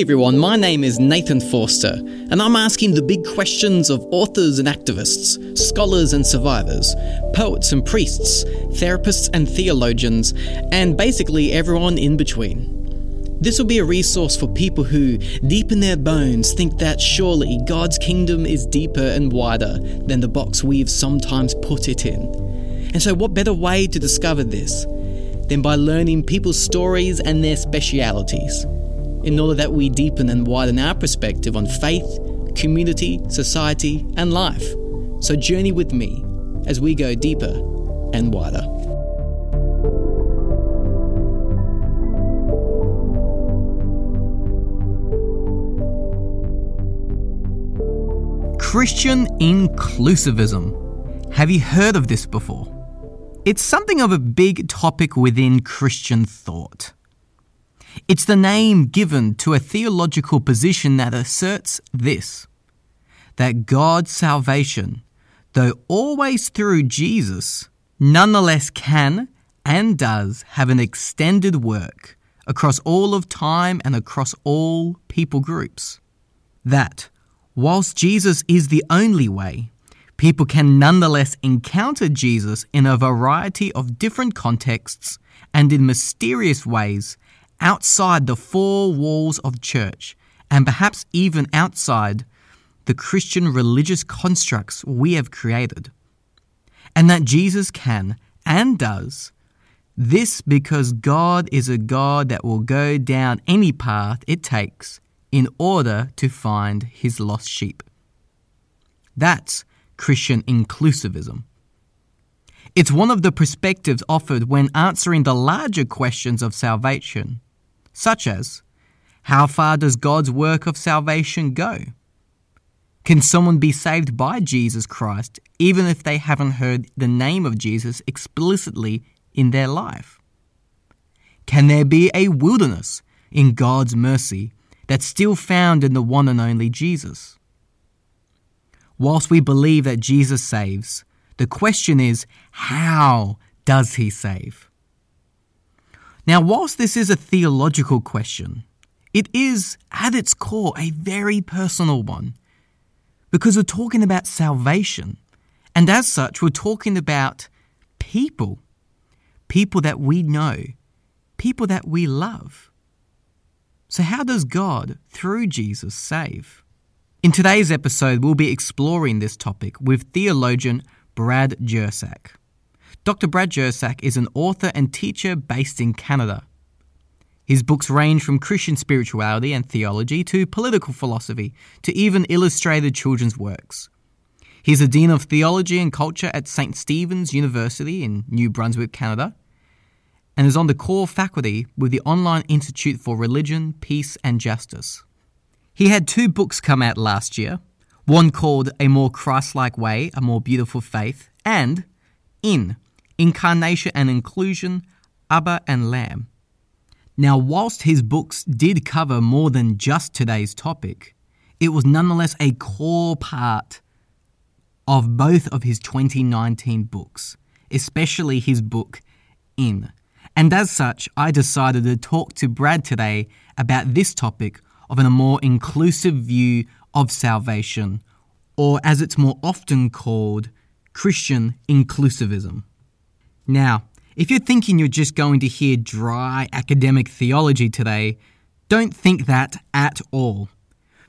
Hey everyone, my name is Nathan Forster, and I'm asking the big questions of authors and activists, scholars and survivors, poets and priests, therapists and theologians, and basically everyone in between. This will be a resource for people who, deep in their bones, think that surely God's kingdom is deeper and wider than the box we've sometimes put it in. And so, what better way to discover this than by learning people's stories and their specialities? In order that we deepen and widen our perspective on faith, community, society, and life. So journey with me as we go deeper and wider. Christian inclusivism. Have you heard of this before? It's something of a big topic within Christian thought. It's the name given to a theological position that asserts this that God's salvation, though always through Jesus, nonetheless can and does have an extended work across all of time and across all people groups. That, whilst Jesus is the only way, people can nonetheless encounter Jesus in a variety of different contexts and in mysterious ways outside the four walls of church, and perhaps even outside the Christian religious constructs we have created. And that Jesus can and does this because God is a God that will go down any path it takes in order to find his lost sheep. That's Christian inclusivism. It's one of the perspectives offered when answering the larger questions of salvation such as How far does God's work of salvation go? Can someone be saved by Jesus Christ even if they haven't heard the name of Jesus explicitly in their life? Can there be a wideness in God's mercy that's still found in the one and only Jesus? Whilst we believe that Jesus saves, the question is how does he save? Now, whilst this is a theological question, it is at its core a very personal one because we're talking about salvation. And as such, we're talking about people, people that we know, people that we love. So, how does God, through Jesus, save? In today's episode, we'll be exploring this topic with theologian Brad Jersak. Dr. Brad Jersak is an author and teacher based in Canada. His books range from Christian spirituality and theology to political philosophy to even illustrated children's works. He's a Dean of Theology and Culture at St. Stephen's University in New Brunswick, Canada, and is on the core faculty with the Online Institute for Religion, Peace and Justice. He had two books come out last year one called A More Christ Like Way, A More Beautiful Faith, and In Incarnation and Inclusion, Abba and Lamb. Now, whilst his books did cover more than just today's topic, it was nonetheless a core part of both of his 2019 books, especially his book In. And as such, I decided to talk to Brad today about this topic of a more inclusive view of salvation, or as it's more often called, Christian inclusivism. Now, if you're thinking you're just going to hear dry academic theology today, don't think that at all.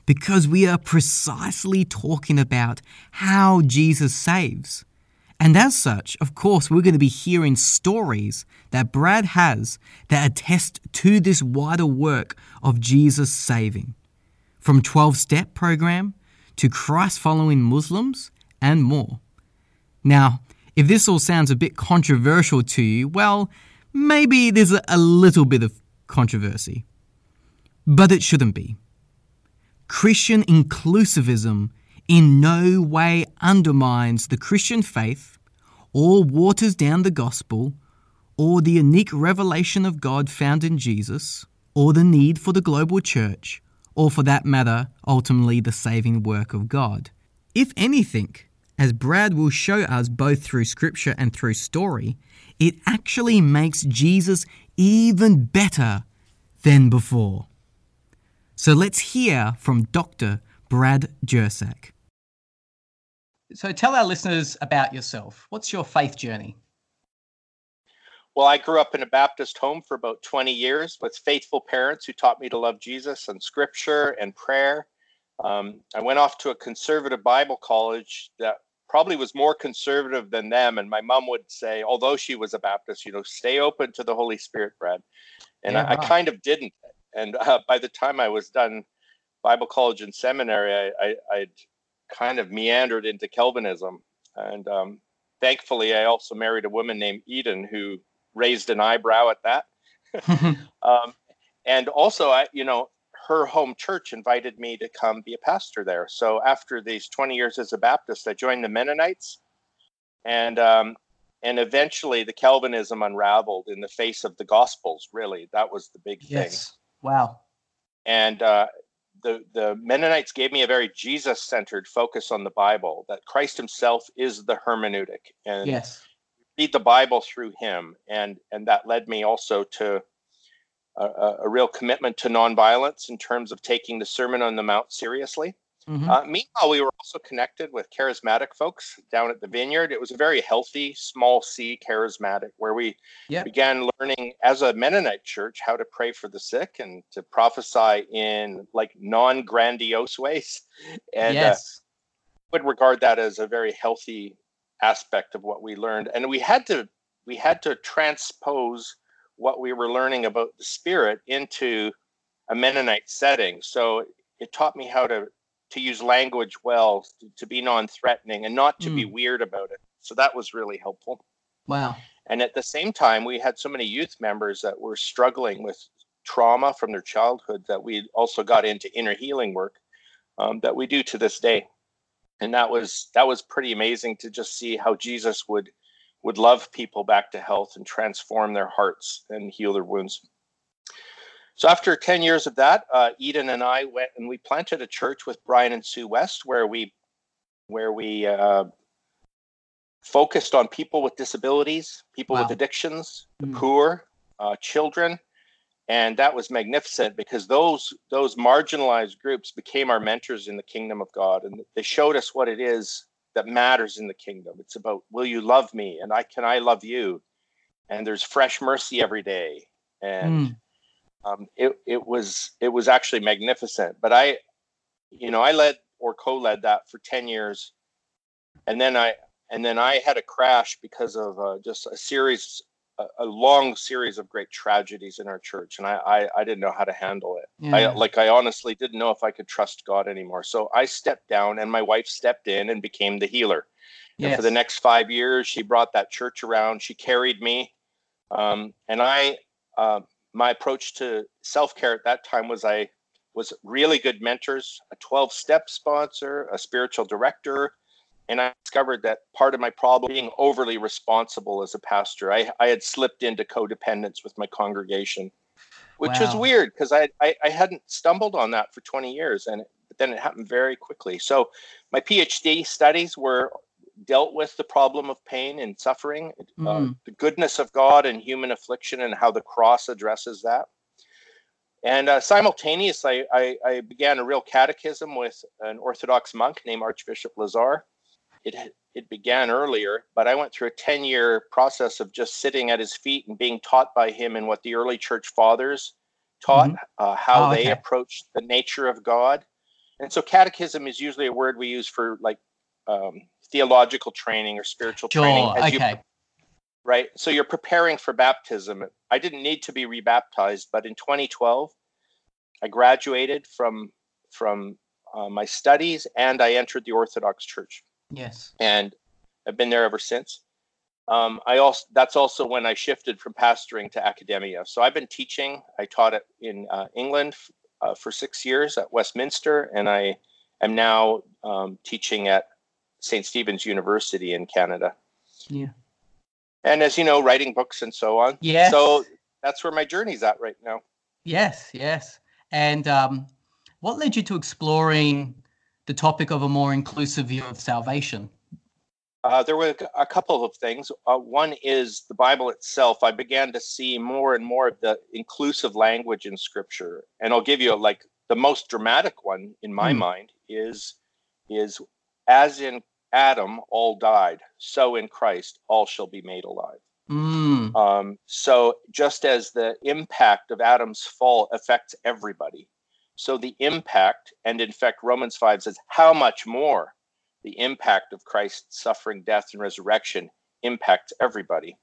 Because we are precisely talking about how Jesus saves. And as such, of course, we're going to be hearing stories that Brad has that attest to this wider work of Jesus saving. From 12 step program to Christ following Muslims and more. Now, if this all sounds a bit controversial to you, well, maybe there's a, little bit of controversy. But it shouldn't be. Christian inclusivism in no way undermines the Christian faith or waters down the gospel or the unique revelation of God found in Jesus or the need for the global church or for that matter, ultimately the saving work of God. If anything, as Brad will show us both through scripture and through story, it actually makes Jesus even better than before. So let's hear from Dr. Brad Jersak. So tell our listeners about yourself. What's your faith journey? Well, I grew up in a Baptist home for about 20 years with faithful parents who taught me to love Jesus and scripture and prayer. Um, I went off to a conservative Bible college that probably was more conservative than them. And my mom would say, although she was a Baptist, you know, stay open to the Holy Spirit, Brad. And yeah, I, I, kind of didn't. And uh, by the time I was done Bible college and seminary, I, I, would kind of meandered into Calvinism. And um, thankfully, I also married a woman named Eden who raised an eyebrow at that. um, and also, I, you know, her home church invited me to come be a pastor there. So after these 20 years as a Baptist, I joined the Mennonites, and um, and eventually the Calvinism unraveled in the face of the Gospels. Really, that was the big yes. thing. Wow. And uh, the the Mennonites gave me a very Jesus centered focus on the Bible. That Christ Himself is the hermeneutic, and yes. read the Bible through Him, and and that led me also to a, a, real commitment to nonviolence in terms of taking the Sermon on the Mount seriously. Mm-hmm. Uh, meanwhile, we were also connected with charismatic folks down at the vineyard. It was a very healthy, small C charismatic where we yep. began learning as a Mennonite church how to pray for the sick and to prophesy in like non grandiose ways. And uh, yes. uh, would regard that as a very healthy aspect of what we learned. And we had to we had to transpose what we were learning about the spirit into a Mennonite setting. So it taught me how to to use language well, to, to be non-threatening, and not to mm. be weird about it. So that was really helpful. Wow. And at the same time, we had so many youth members that were struggling with trauma from their childhood that we also got into inner healing work um, that we do to this day. And that was that was pretty amazing to just see how Jesus would would love people back to health and transform their hearts and heal their wounds. So after 10 years of that, uh, Eden and I went and we planted a church with Brian and Sue West where we where we uh, focused on people with disabilities, people wow. with addictions, the mm. poor, uh, children, and that was magnificent because those those marginalized groups became our mentors in the kingdom of God, and they showed us what it is that matters in the kingdom. It's about will you love me and I can I love you, and there's fresh mercy every day, and mm. um, it it was it was actually magnificent. But I, you know, I led or co-led that for ten years, and then I and then I had a crash because of uh, just a series a, long series of great tragedies in our church and I, I, I didn't know how to handle it yeah. I like I honestly didn't know if I could trust God anymore so I stepped down and my wife stepped in and became the healer yes. and for the next five years she brought that church around she carried me um, and I uh, my approach to self-care at that time was I was really good mentors a 12 step sponsor a spiritual director and I discovered that part of my problem being overly responsible as a pastor. I, I had slipped into codependence with my congregation, which wow. was weird because I, I, I hadn't stumbled on that for 20 years, and but then it happened very quickly. So my PhD studies were dealt with the problem of pain and suffering, mm. uh, the goodness of God and human affliction, and how the cross addresses that. And uh, simultaneously, I, I, began a real catechism with an Orthodox monk named Archbishop Lazar it it began earlier, but I went through a 10 year process of just sitting at his feet and being taught by him in what the early church fathers taught, mm-hmm. uh, how oh, they approached the nature of God. And so, catechism is usually a word we use for like um, theological training or spiritual sure, training. okay. You, right. So, you're preparing for baptism. I didn't need to be rebaptized, but in 2012, I graduated from from uh, my studies and I entered the Orthodox Church. Yes. And I've been there ever since. Um, I also that's also when I shifted from pastoring to academia. So I've been teaching. I taught it in uh, England uh, for six years at Westminster, and I am now um, teaching at St. Stephen's University in Canada. Yeah. And as you know, writing books and so on. Yeah. So that's where my journey's at right now. Yes, yes. And um, what led you to exploring the topic of a more inclusive view of salvation? Uh, there were a couple of things. Uh, one is the Bible itself. I began to see more and more of the inclusive language in Scripture, and I'll give you a, like the most dramatic one in my mm. mind is is as in Adam all died, so in Christ all shall be made alive. Mm. Um, so just as the impact of Adam's fall affects everybody, so the impact, and in fact, Romans 5 says, how much more the impact of Christ's suffering, death, and resurrection impacts everybody.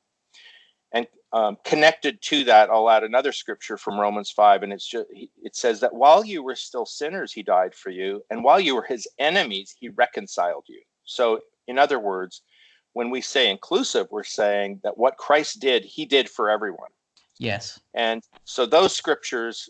And um, connected to that, I'll add another scripture from Romans 5, and it's just it says that while you were still sinners, he died for you, and while you were his enemies, he reconciled you. So, in other words, when we say inclusive, we're saying that what Christ did, he did for everyone. Yes. And so those scriptures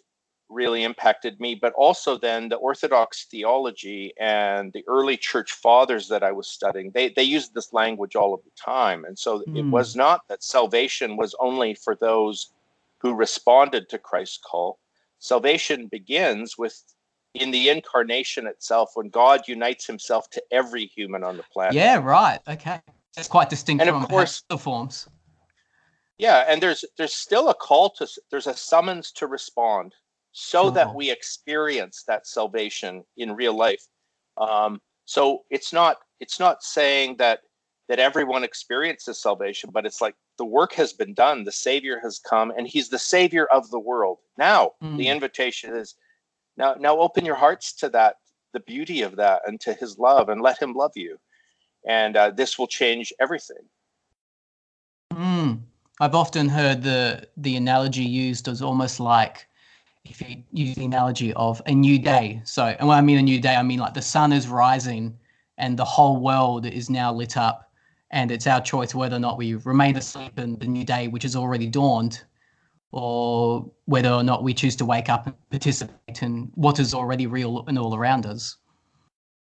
really impacted me, but also then the Orthodox theology and the early church fathers that I was studying, they, they used this language all of the time. And so mm. it hmm. was not that salvation was only for those who responded to Christ's call. Salvation begins with in the incarnation itself when God unites himself to every human on the planet. Yeah, right. Okay. That's quite distinct and from of course, the forms. Yeah, and there's there's still a call to there's a summons to respond so that we experience that salvation in real life. Um, so it's not it's not saying that that everyone experiences salvation, but it's like the work has been done, the Savior has come, and He's the Savior of the world. Now mm. the invitation is now now open your hearts to that, the beauty of that, and to His love, and let Him love you, and uh, this will change everything. Mm. I've often heard the the analogy used as almost like if you use the analogy of a new day. So, and when I mean a new day, I mean like the sun is rising and the whole world is now lit up, and it's our choice whether or not we remain asleep in the new day, which has already dawned, or whether or not we choose to wake up and participate in what is already real and all around us.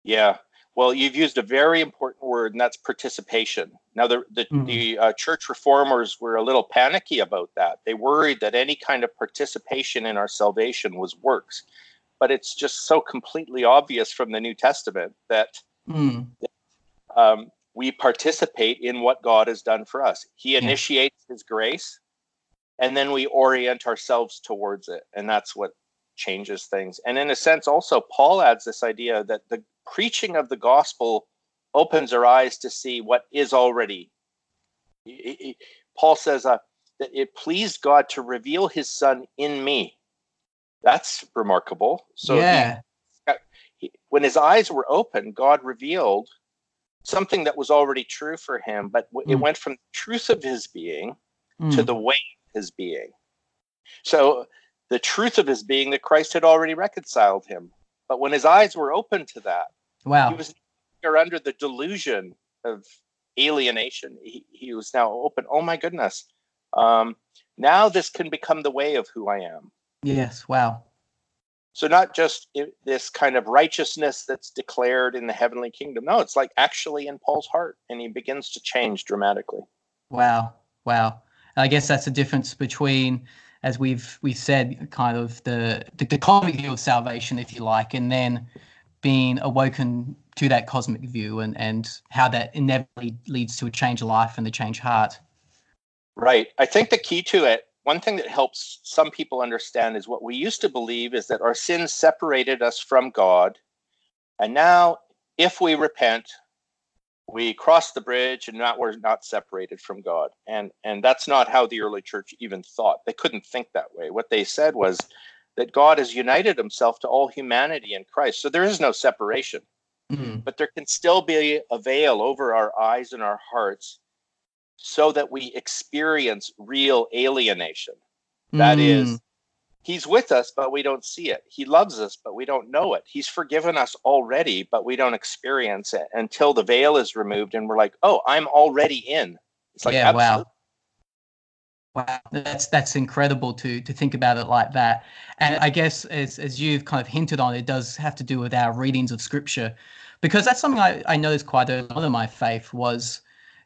Yeah, well, you've used a very important word, and that's participation. Now, the the, mm-hmm. the uh, church reformers were a little panicky about that. They worried that any kind of participation in our salvation was works, but it's just so completely obvious from the New Testament that, mm. that um, we participate in what God has done for us. He initiates His grace, and then we orient ourselves towards it, and that's what changes things. And in a sense, also Paul adds this idea that the preaching of the gospel opens our eyes to see what is already. Paul says uh, that it pleased God to reveal his son in me. That's remarkable. So yeah. He, he, when his eyes were open, God revealed something that was already true for him, but mm. it went from the truth of his being mm. to the way of his being. So the truth of his being that Christ had already reconciled him. But when his eyes were open to that, wow, he was under the delusion of alienation. He, he was now open. Oh my goodness. Um, now this can become the way of who I am. Yes. Wow. So not just this kind of righteousness that's declared in the heavenly kingdom. No, it's like actually in Paul's heart, and he begins to change dramatically. Wow. Wow. I guess that's the difference between as we've we've said, kind of the the, the cosmic view of salvation, if you like, and then being awoken to that cosmic view and and how that inevitably leads to a change of life and the change heart. Right. I think the key to it, one thing that helps some people understand is what we used to believe is that our sins separated us from God. And now, if we repent, we cross the bridge and not we're not separated from god. And and that's not how the early church even thought. They couldn't think that way. What they said was that god has united himself to all humanity in christ. So there is no separation. Mm-hmm. but there can still be a veil over our eyes and our hearts so that we experience real alienation. That mm. is He's with us, but we don't see it. He loves us, but we don't know it. He's forgiven us already, but we don't experience it until the veil is removed and we're like, oh, I'm already in. It's like, yeah, absolutely. wow. Wow, that's that's incredible to to think about it like that. And I guess as as you've kind of hinted on, it does have to do with our readings of scripture, because that's something I, I noticed quite a lot of my faith was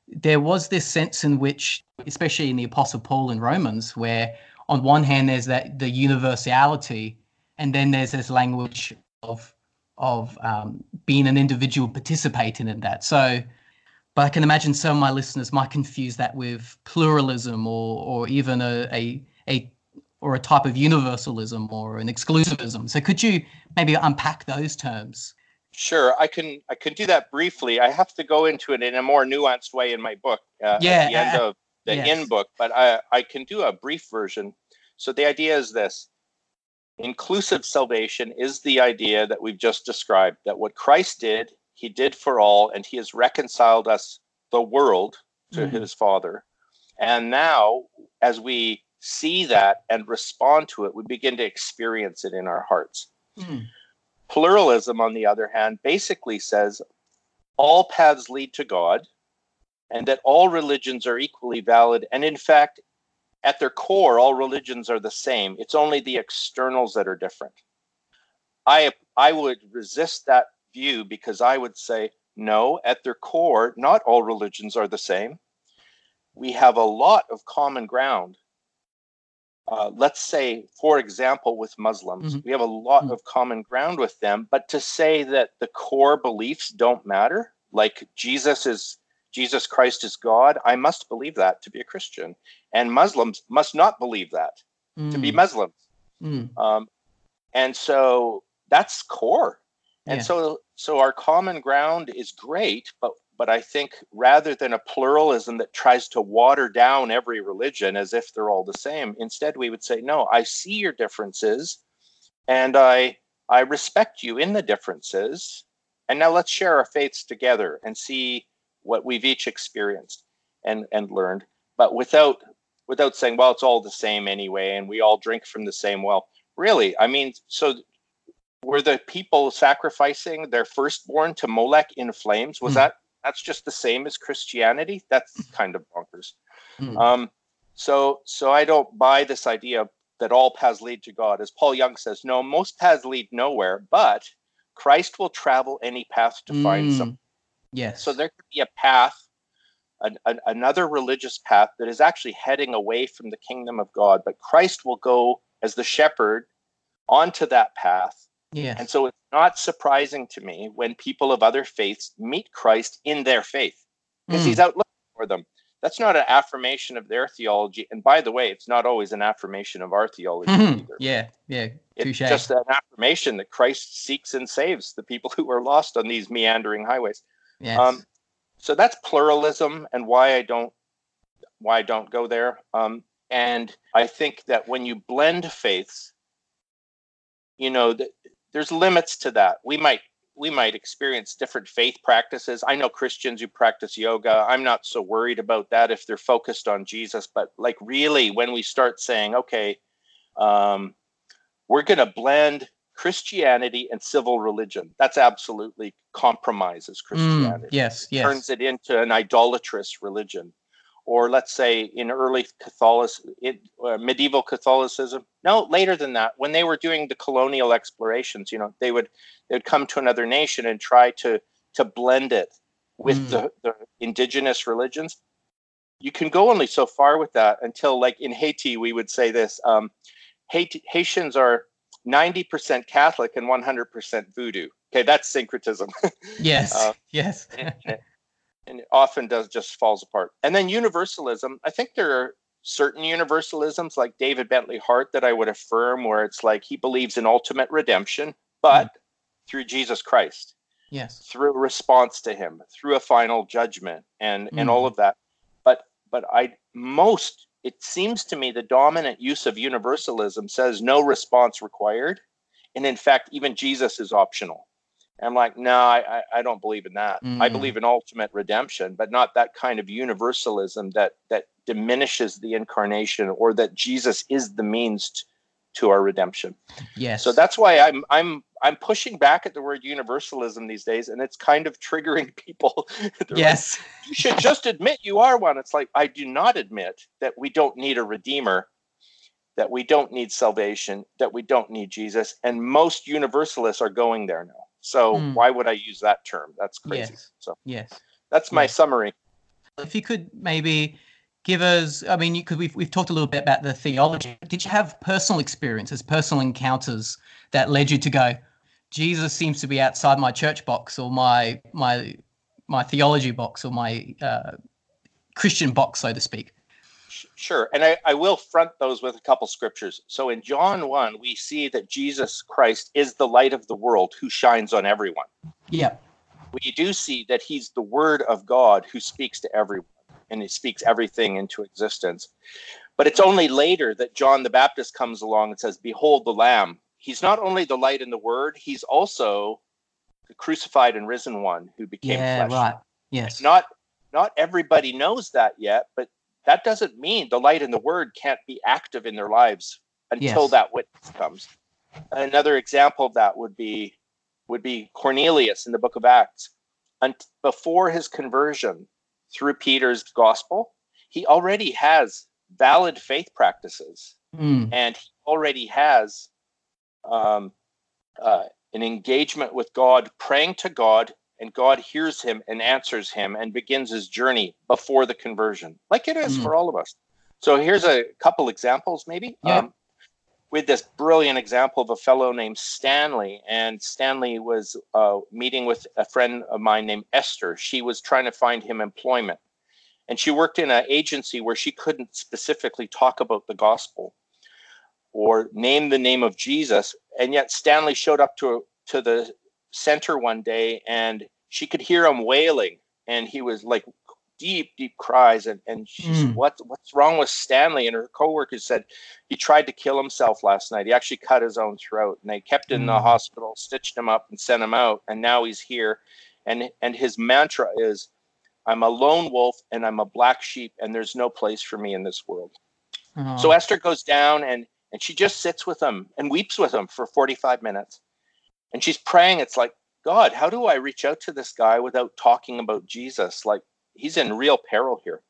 there was this sense in which, especially in the Apostle Paul in Romans, where on one hand there's that the universality and then there's this language of of um, being an individual participating in that so but i can imagine some of my listeners might confuse that with pluralism or or even a a, a or a type of universalism or an exclusivism. So could you maybe unpack those terms? Sure, I can. I can do that briefly. I have to go into it in a more nuanced way in my book. Uh, yeah, at the end uh, of the yes. in book, but I I can do a brief version. So the idea is this: inclusive salvation is the idea that we've just described. That what Christ did, He did for all, and He has reconciled us, the world, to Mhm. His Father. And now, as we see that and respond to it, we begin to experience it in our hearts. Mm. Pluralism, on the other hand, basically says all paths lead to God and that all religions are equally valid. And in fact, at their core, all religions are the same. It's only the externals that are different. I, I would resist that view because I would say, no, at their core, not all religions are the same. We have a lot of common ground. Uh, let's say, for example, with Muslims, Mhm. we have a lot Mhm. of common ground with them. But to say that the core beliefs don't matter, like Jesus is Jesus Christ is God, I must believe that to be a Christian, and Muslims must not believe that to be Mm. Muslims. Mm. Um, and so that's core. And Yeah. so so our common ground is great, but but I think rather than a pluralism that tries to water down every religion as if they're all the same, instead we would say, no, I see your differences and I I respect you in the differences. And now let's share our faiths together and see what we've each experienced and and learned, but without without saying, well, it's all the same anyway, and we all drink from the same well. Really, I mean, so were the people sacrificing their firstborn to Molech in flames? Was Hmm. that that's just the same as Christianity? That's kind of bonkers. Mm. Um, so so I don't buy this idea that all paths lead to God. As Paul Young says, no, most paths lead nowhere, but Christ will travel any path to find some. Yes. So there could be a path, an, an, another religious path that is actually heading away from the kingdom of God, but Christ will go as the shepherd onto that path. Yes. And so it's not surprising to me when people of other faiths meet Christ in their faith because Mm. he's out looking for them. That's not an affirmation of their theology. And by the way, it's not always an affirmation of our theology Mhm. either. Yeah. Yeah. It's Touche. just an affirmation that Christ seeks and saves the people who are lost on these meandering highways. Yes. Um, so that's pluralism and why I don't why I don't go there. Um, and I think that when you blend faiths, you know, th- there's limits to that. We might we might experience different faith practices. I know Christians who practice yoga. I'm not so worried about that if they're focused on Jesus. But like really, when we start saying, okay, um, we're going to blend Christianity and civil religion, that's absolutely compromises Mm. Christianity Yes. Yes. turns it into an idolatrous religion. Or let's say in early Catholic, it, uh, medieval Catholicism. No, later than that, when they were doing the colonial explorations, you know, they would they would come to another nation and try to to blend it with Mm. the, the indigenous religions. You can go only so far with that until, like in Haiti, we would say this: um, Haiti, Haitians are ninety percent Catholic and one hundred percent Voodoo. Okay, that's syncretism. Yes. uh, yes. and, and- and it often does just falls apart. And then universalism, I think there are certain universalisms like David Bentley Hart that I would affirm where it's like he believes in ultimate redemption, but through Jesus Christ, yes. through a response to him, through a final judgment and and Mm. all of that. But but I most it seems to me the dominant use of universalism says no response required. And in fact, even Jesus is optional. I'm like, no, I, I, I don't believe in that. I Mm. believe in ultimate redemption, but not that kind of universalism that that diminishes the incarnation or that Jesus is the means to our redemption. Yes. So that's why I'm I'm I'm pushing back at the word universalism these days, and it's kind of triggering people. They're like, Yes. you should just admit you are one. It's like I do not admit that we don't need a redeemer, that we don't need salvation, that we don't need Jesus, and most universalists are going there now. So Hmm. why would I use that term? That's crazy. Yes. So Yes. that's my Yeah. summary. If you could maybe give us, I mean, because we've, we've talked a little bit about the theology. Did you have personal experiences, personal encounters that led you to go, Jesus seems to be outside my church box or my my my theology box or my uh, Christian box, so to speak? Sure. And I, I will front those with a couple scriptures. So in John 1, we see that Jesus Christ is the light of the world who shines on everyone. Yep. We do see that he's the word of God who speaks to everyone and he speaks everything into existence. But it's only later that John the Baptist comes along and says, Behold the Lamb. He's not only the light and the word, he's also the crucified and risen one who became Yeah, flesh. right. Yes. Not not everybody knows that yet, but that doesn't mean the light and the word can't be active in their lives until Yes. that witness comes. Another example of that would be would be Cornelius in the book of Acts. And before his conversion through Peter's gospel, he already has valid faith practices Mm. and he already has um, uh, an engagement with God, praying to God, and God hears him and answers him and begins his journey before the conversion, like it is Mm. for all of us. So here's a couple examples, maybe. Yeah. Um, with this brilliant example of a fellow named Stanley, and Stanley was uh, meeting with a friend of mine named Esther. She was trying to find him employment, and she worked in an agency where she couldn't specifically talk about the gospel or name the name of Jesus. And yet Stanley showed up to to the center one day, and she could hear him wailing, and he was like deep, deep cries. And and she said, Mm. "What what's wrong with Stanley?" And her coworkers said he tried to kill himself last night. He actually cut his own throat, and they kept him in the Mm. hospital, stitched him up, and sent him out. And now he's here, and and his mantra is. I'm a lone wolf and I'm a black sheep, and there's no place for me in this world. Oh. So Esther goes down and and she just sits with him and weeps with him for 45 minutes. And she's praying. It's like, God, how do I reach out to this guy without talking about Jesus? Like he's in real peril here.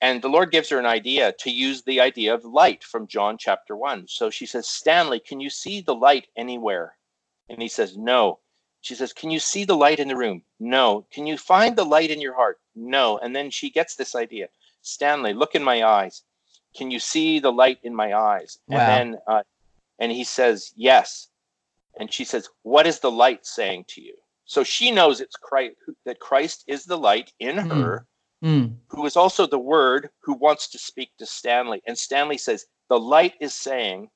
And the Lord gives her an idea to use the idea of light from John chapter 1. So she says, Stanley, can you see the light anywhere? And he says, No. She says, Can you see the light in the room? No. Can you find the light in your heart? No. And then she gets this idea Stanley, look in my eyes. Can you see the light in my eyes? Wow. And then, uh, and he says, Yes. And she says, What is the light saying to you? So she knows it's Christ, that Christ is the light in Mm. her, Mm. who is also the word who wants to speak to Stanley. And Stanley says, The light is saying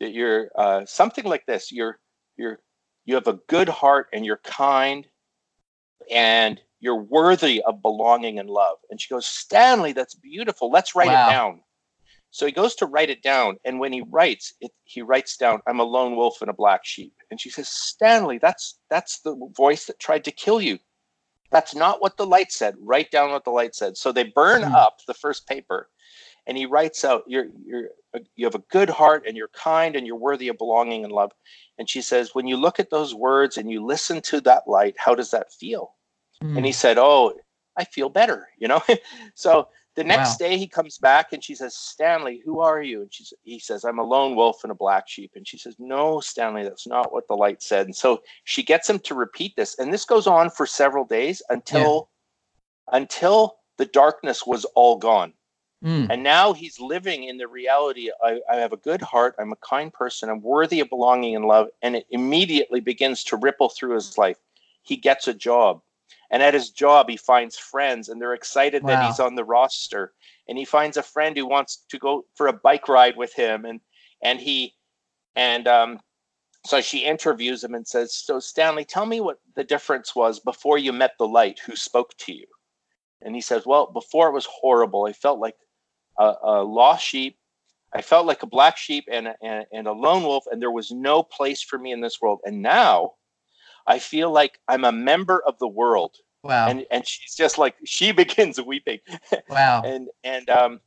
that you're uh, something like this. You're, you're, you have a good heart and you're kind and you're worthy of belonging and love. And she goes, Stanley, that's beautiful. Let's write Wow. it down. So he goes to write it down. And when he writes it, he writes down, I'm a lone wolf and a black sheep. And she says, Stanley, that's that's the voice that tried to kill you. That's not what the light said. Write down what the light said. So they burn Hmm. up the first paper. And he writes out, you're you're you have a good heart and you're kind and you're worthy of belonging and love. And she says, when you look at those words and you listen to that light, how does that feel? Mm. And he said, Oh, I feel better, you know? so the next Wow. day he comes back and she says, Stanley, who are you? And she's, he says, I'm a lone wolf and a black sheep. And she says, No, Stanley, that's not what the light said. And so she gets him to repeat this. And this goes on for several days until until the darkness was all gone. Mm. And now he's living in the reality I, I have a good heart, I'm a kind person, I'm worthy of belonging and love. And it immediately begins to ripple through his life. He gets a job. And at his job, he finds friends and they're excited that he's on the roster. And he finds a friend who wants to go for a bike ride with him. And and he and um so she interviews him and says, So Stanley, tell me what the difference was before you met the light who spoke to you. And he says, Well, before it was horrible. I felt like a, a lost sheep. I felt like a black sheep and a, and, and a lone wolf, and there was no place for me in this world. And now I feel like I'm a member of the world. Wow. And and she's just like she begins weeping. wow. And and um,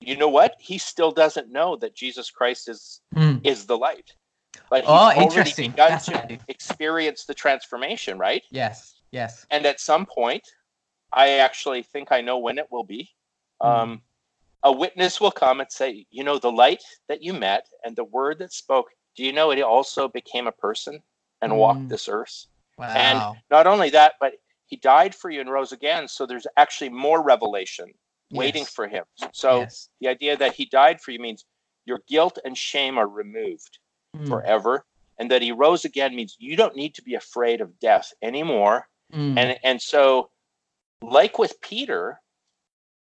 you know what? He still doesn't know that Jesus Christ is Mm. is the light. But he's Oh, already interesting. begun to experience the transformation, right? Yes. Yes. and at some point i actually think i know when it will be Hmm. um, a witness will come and say you know the light that you met and the word that spoke do you know it also became a person and Mm. walked this earth Wow. And- not only that but he died for you and rose again so there's actually more revelation waiting Yes. for him so Yes. the idea that he died for you means your guilt and shame are removed Mm. forever and that he rose again means you don't need to be afraid of death anymore Mm. and and so like with peter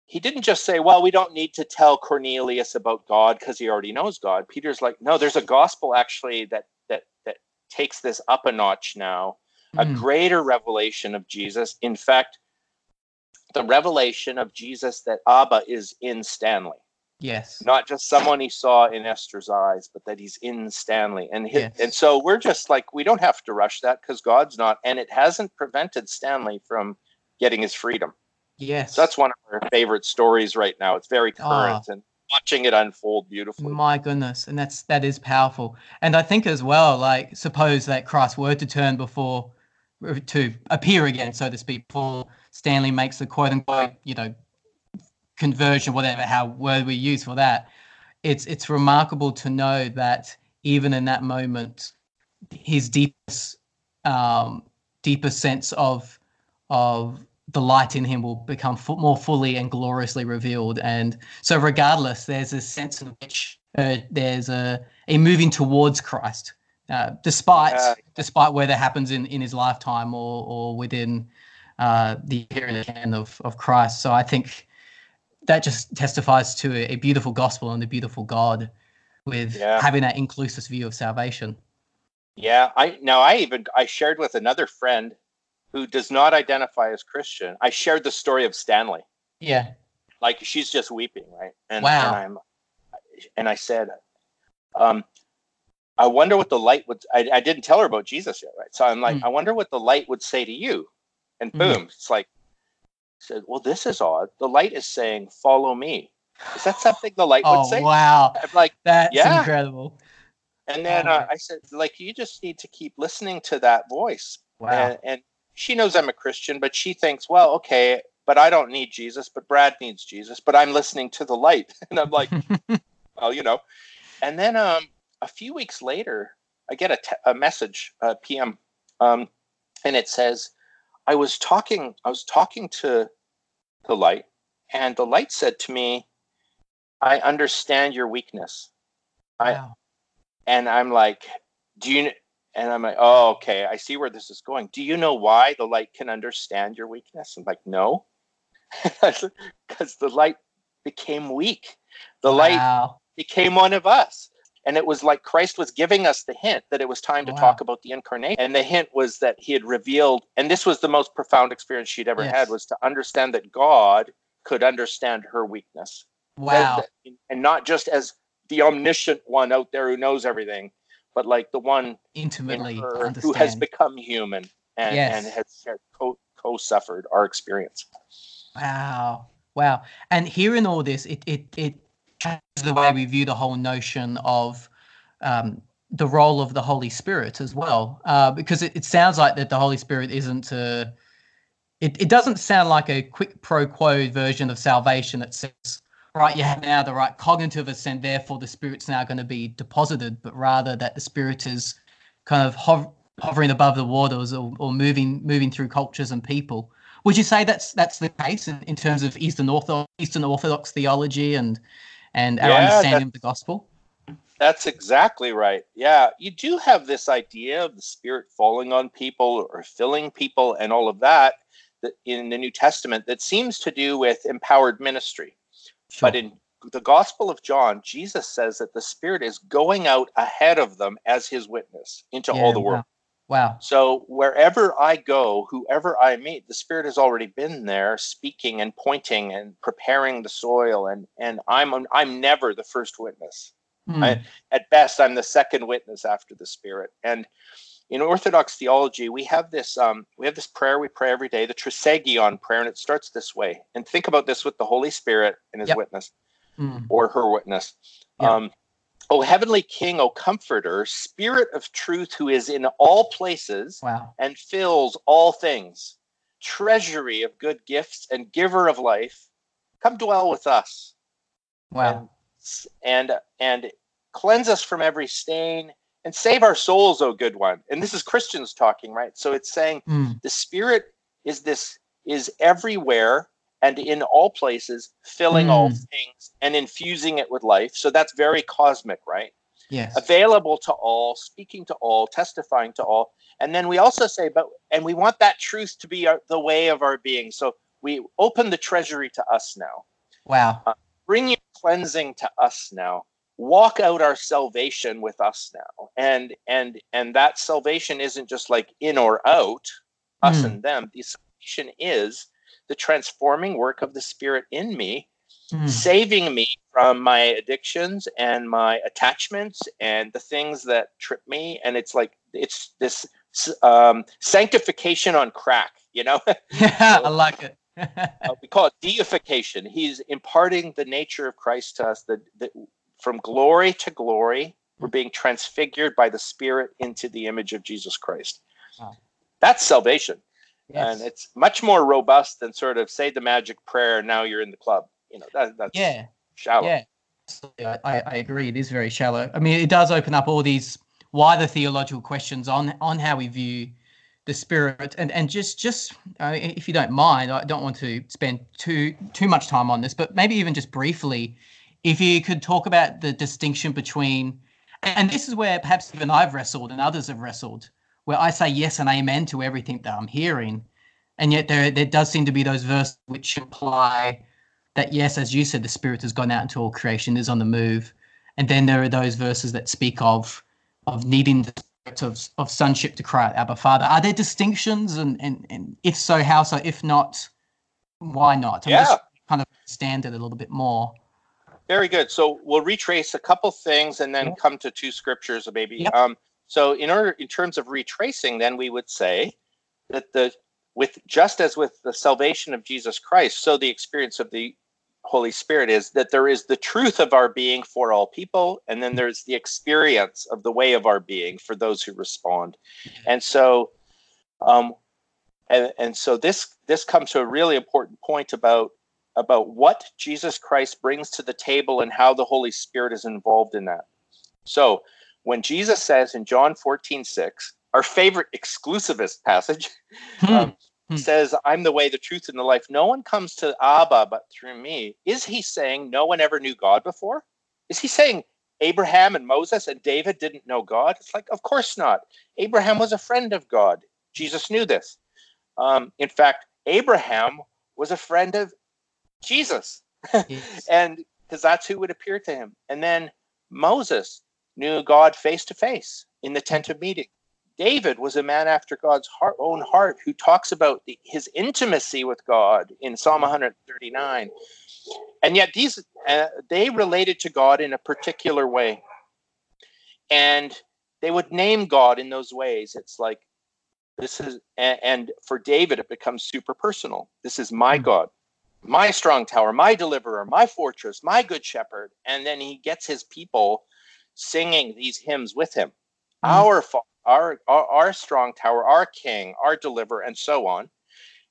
he didn't just say, well, we don't need to tell Cornelius about God because he already knows God. Peter's like, no, there's a gospel actually that that that takes this up a notch now, a Mm. greater revelation of Jesus. In fact, the revelation of Jesus that Abba is in Stanley, Yes. not just someone he saw in Esther's eyes, but that he's in Stanley. And hi- Yes. and so we're just like we don't have to rush that because God's not, and it hasn't prevented Stanley from getting his freedom. Yes. So that's one of our favorite stories right now. It's very Ah. current and watching it unfold beautifully. My goodness, and that's that is powerful. And I think as well, like suppose that Christ were to turn before to appear again, so to speak, before Stanley makes the quote unquote, you know, conversion, whatever how word we use for that. It's it's remarkable to know that even in that moment, his deepest um, deepest sense of of the light in him will become fu- more fully and gloriously revealed. And so, regardless, there's a sense in which uh, there's a, a moving towards Christ, uh, despite Yeah. despite whether happens in, in his lifetime or or within uh, the appearing again of of Christ. So I think that just testifies to a, a beautiful gospel and a beautiful God with Yeah. having that inclusive view of salvation. Yeah, I now I even I shared with another friend who does not identify as Christian. I shared the story of Stanley. Yeah. Like she's just weeping, right? And, Wow. and I'm and I said, um, I wonder what the light would I, I didn't tell her about Jesus yet, right? So I'm like, Mm. I wonder what the light would say to you. And Mm. boom, it's like said, Well, this is odd. The light is saying, Follow me. Is that something the light Oh would say? wow, I'm like, that's Yeah. incredible. and then Oh, uh. I said, like, you just need to keep listening to that voice. Wow. And, and she knows I'm a Christian, but she thinks, well, okay, but I don't need Jesus, but Brad needs Jesus, but I'm listening to the light. And I'm like, well, you know. And then um, a few weeks later, I get a, te- a message, a PM, um, and it says, I was talking, I was talking to the light, and the light said to me, I understand your weakness. I- and I'm like, do you? And I'm like, oh, okay, I see where this is going. Do you know why the light can understand your weakness? I'm like, no, because the light became weak. The light became one of us. And it was like Christ was giving us the hint that it was time to Wow. talk about the incarnation. And the hint was that he had revealed, and this was the most profound experience she'd ever Yes. had, was to understand that God could understand her weakness Wow. and not just as the omniscient one out there who knows everything, but like the one in Intimately her who has become human and, and has co- co-suffered our experience. Wow. Wow. And hearing all this, it it it changes the way we view the whole notion of um, the role of the Holy Spirit as well. Uh, because it, it sounds like that the Holy Spirit isn't a it, it doesn't sound like a quid pro quo version of salvation that says, right, you have now the right cognitive assent, therefore the Spirit's now going to be deposited, but rather that the Spirit is kind of hov- hovering above the waters or, or moving moving through cultures and people. Would you say that's that's the case in, in terms of Eastern Orthodox Eastern Orthodox theology and and our Yeah, understanding of the gospel? That's exactly right. Yeah, you do have this idea of the Spirit falling on people or filling people and all of that, that in the New Testament that seems to do with empowered ministry. Sure. But in the Gospel of John, Jesus says that the Spirit is going out ahead of them as his witness into Yeah, all the world. Wow. Wow. So wherever I go, whoever I meet, the Spirit has already been there, speaking and pointing and preparing the soil, and and I'm I'm never the first witness. Hmm. I- At best, I'm the second witness after the Spirit. And in Orthodox theology, we have this um, we have this prayer we pray every day, the Trisagion prayer, and it starts this way. And think about this with the Holy Spirit and His Yep. witness Hmm. or her witness. Yeah. Um, o heavenly King, O Comforter, Spirit of Truth, who is in all places Wow. and fills all things, treasury of good gifts and giver of life, come dwell with us Wow. and and cleanse us from every stain and save our souls, O good one. And this is Christians talking, right? So it's saying Hmm. the Spirit is this is everywhere and in all places, filling all Mm. things and infusing it with life. So that's very cosmic, right? Yes. available to all, speaking to all, testifying to all. And then we also say, but and we want that truth to be our, the way of our being. So we open the treasury to us now. Wow. Uh, bring your cleansing to us now. Walk out our salvation with us now. And and and that salvation isn't just like in or out, us Mm. and them. The salvation is the transforming work of the Spirit in me Mm. saving me from my addictions and my attachments and the things that trip me and it's like it's this um, sanctification on crack you know Yeah, I like it. Uh, we call it deification he's imparting the nature of christ to us the, the from glory to glory we're being transfigured by the spirit into the image of jesus christ Wow. that's salvation Yes. and it's much more robust than sort of say the magic prayer now you're in the club you know that, that's yeah. shallow Yeah. I, I I agree. It is very shallow. I mean, it does open up all these wider theological questions on on how we view the spirit, and and just just uh, if you don't mind, I don't want to spend too too much time on this, but maybe even just briefly, if you could talk about the distinction between, and this is where perhaps even I've wrestled and others have wrestled, where I say yes and amen to everything that I'm hearing, and yet there there does seem to be those verses which imply that yes, as you said, the spirit has gone out into all creation, is on the move, and then there are those verses that speak of of needing the spirit of of sonship to cry out, Abba, Father. Are there distinctions, and and and if so, how so? If not, why not? I'm Yeah. just kind of stand it a little bit more. Very good. So we'll retrace a couple things and then come to two scriptures, maybe. Yep. Um, so in order, in terms of retracing, then we would say that the with just as with the salvation of Jesus Christ, so the experience of the Holy Spirit is that there is the truth of our being for all people, and then there's the experience of the way of our being for those who respond. And so, um, and and so this this comes to a really important point about about what Jesus Christ brings to the table and how the Holy Spirit is involved in that. So, when Jesus says in John 14, 6, our favorite exclusivist passage, Hmm. um, Hmm. says, I'm the way, the truth, and the life. No one comes to Abba but through me. Is he saying no one ever knew God before? Is he saying Abraham and Moses and David didn't know God? It's like, of course not. Abraham was a friend of God. Jesus knew this. Um, in fact, Abraham was a friend of Jesus Yes. and because that's who would appear to him. And then Moses knew God face to face in the tent of meeting. David was a man after God's heart, own heart who talks about the, his intimacy with God in Psalm 139. And yet these uh, they related to God in a particular way. And they would name God in those ways. It's like this is and, and for David it becomes super personal. This is my Hmm. God my strong tower, my deliverer, my fortress, my good shepherd. And then he gets his people singing these hymns with him. Mhm. Our, our our our strong tower, our king, our deliverer, and so on.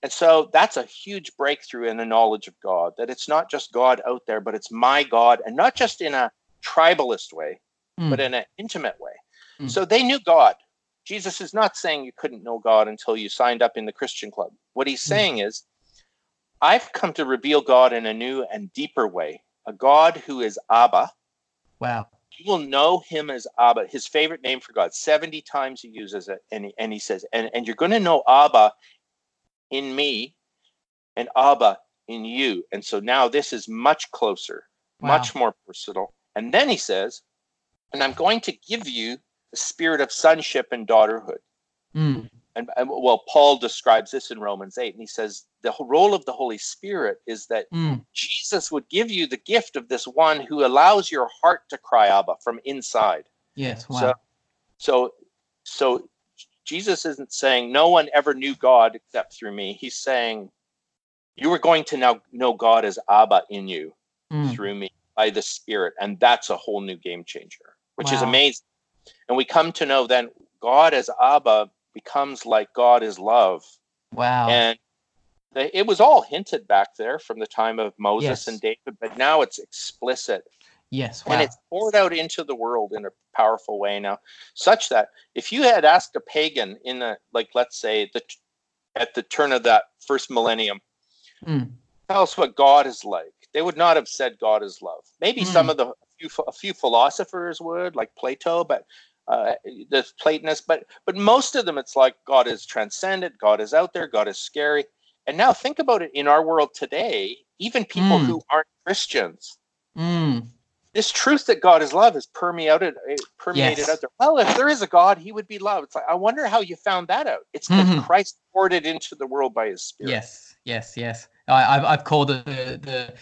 And so that's a huge breakthrough in the knowledge of God. That it's not just God out there, but it's my God, and not just in a tribalist way, Mm. but in an intimate way. Mm. So they knew God. Jesus is not saying you couldn't know God until you signed up in the Christian club. What he's Mm. saying is, I've come to reveal God in a new and deeper way. A God who is Abba. Wow. You will know him as Abba, his favorite name for God. 70 times he uses it. And he, and he says, and, and you're going to know Abba in me and Abba in you. And so now this is much closer, Wow. much more personal. And then he says, and I'm going to give you the spirit of sonship and daughterhood. Mm. And, and well, Paul describes this in Romans 8, and he says the role of the Holy Spirit is that Mm. Jesus would give you the gift of this one who allows your heart to cry Abba from inside. Yes. Wow. So, so, so Jesus isn't saying no one ever knew God except through me. He's saying you are going to now know God as Abba in you Mm. through me by the Spirit, and that's a whole new game changer, which is amazing. And we come to know then God as Abba becomes like God is love, Wow. and it was all hinted back there from the time of Moses Yes. and David, but now it's explicit yes. Wow. and it's poured out into the world in a powerful way now such that if you had asked a pagan in a, like let's say the at the turn of that first millennium Mm. tell us what god is like they would not have said god is love maybe some of the a few, a few philosophers would like plato but uh, the platonists but but most of them it's like god is transcendent god is out there god is scary And now think about it in our world today, even people Mm. who aren't Christians. Mm. This truth that God is love is permeated permeated Yes. out there. Well, if there is a God, he would be love. It's like I wonder how you found that out. It's because Mhm. Christ poured it into the world by his spirit. Yes, yes, yes. I, I've, I've called it the, the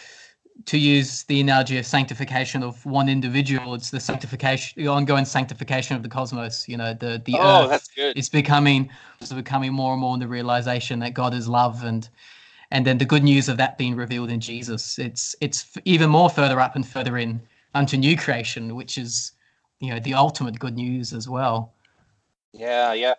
to use the analogy of sanctification of one individual. It's the sanctification, the ongoing sanctification of the cosmos. You know, the the Oh, earth that's good. is becoming is becoming more and more in the realization that God is love, and and then the good news of that being revealed in Jesus. It's it's even more further up and further in unto new creation, which is you know the ultimate good news as well. Yeah, yeah.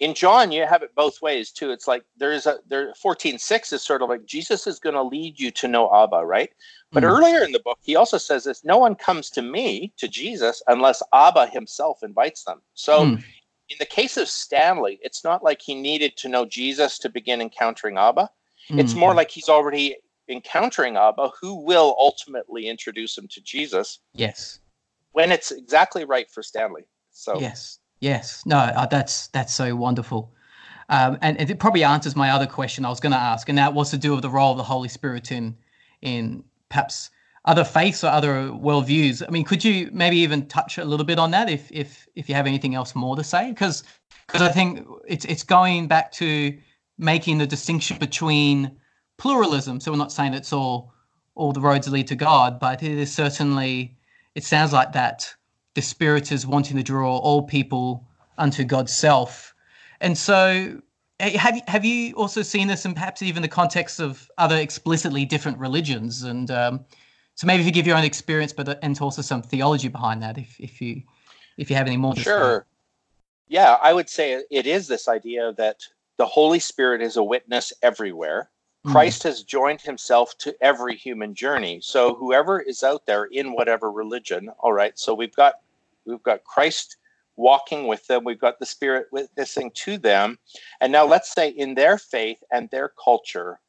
In John, you have it both ways too. It's like there's a there fourteen six is sort of like Jesus is going to lead you to know Abba, right? But Mm. earlier in the book, he also says this: no one comes to me, to Jesus, unless Abba himself invites them. So, Mm. in the case of Stanley, it's not like he needed to know Jesus to begin encountering Abba. It's Mm. more like he's already encountering Abba, who will ultimately introduce him to Jesus yes. when it's exactly right for Stanley. So, Yes, yes. No, uh, that's that's so wonderful, um, and, and it probably answers my other question I was going to ask, and that was to do with the role of the Holy Spirit in in perhaps other faiths or other worldviews. I mean, could you maybe even touch a little bit on that if if if you have anything else more to say? Because because I think it's it's going back to making the distinction between pluralism. So we're not saying it's all all the roads lead to God, but it is certainly it sounds like that the spirit is wanting to draw all people unto God's self. And so eh, have you, have you also seen this in perhaps even the context of other explicitly different religions? And um, so maybe if you give your own experience, but uh, and also some theology behind that, if if you if you have any more. Sure. Yeah, I would say it is this idea that the Holy Spirit is a witness everywhere. Mm. Christ has joined himself to every human journey. So whoever is out there in whatever religion, all right. So we've got we've got Christ walking with them. We've got the Spirit witnessing to them. And now let's say in their faith and their culture,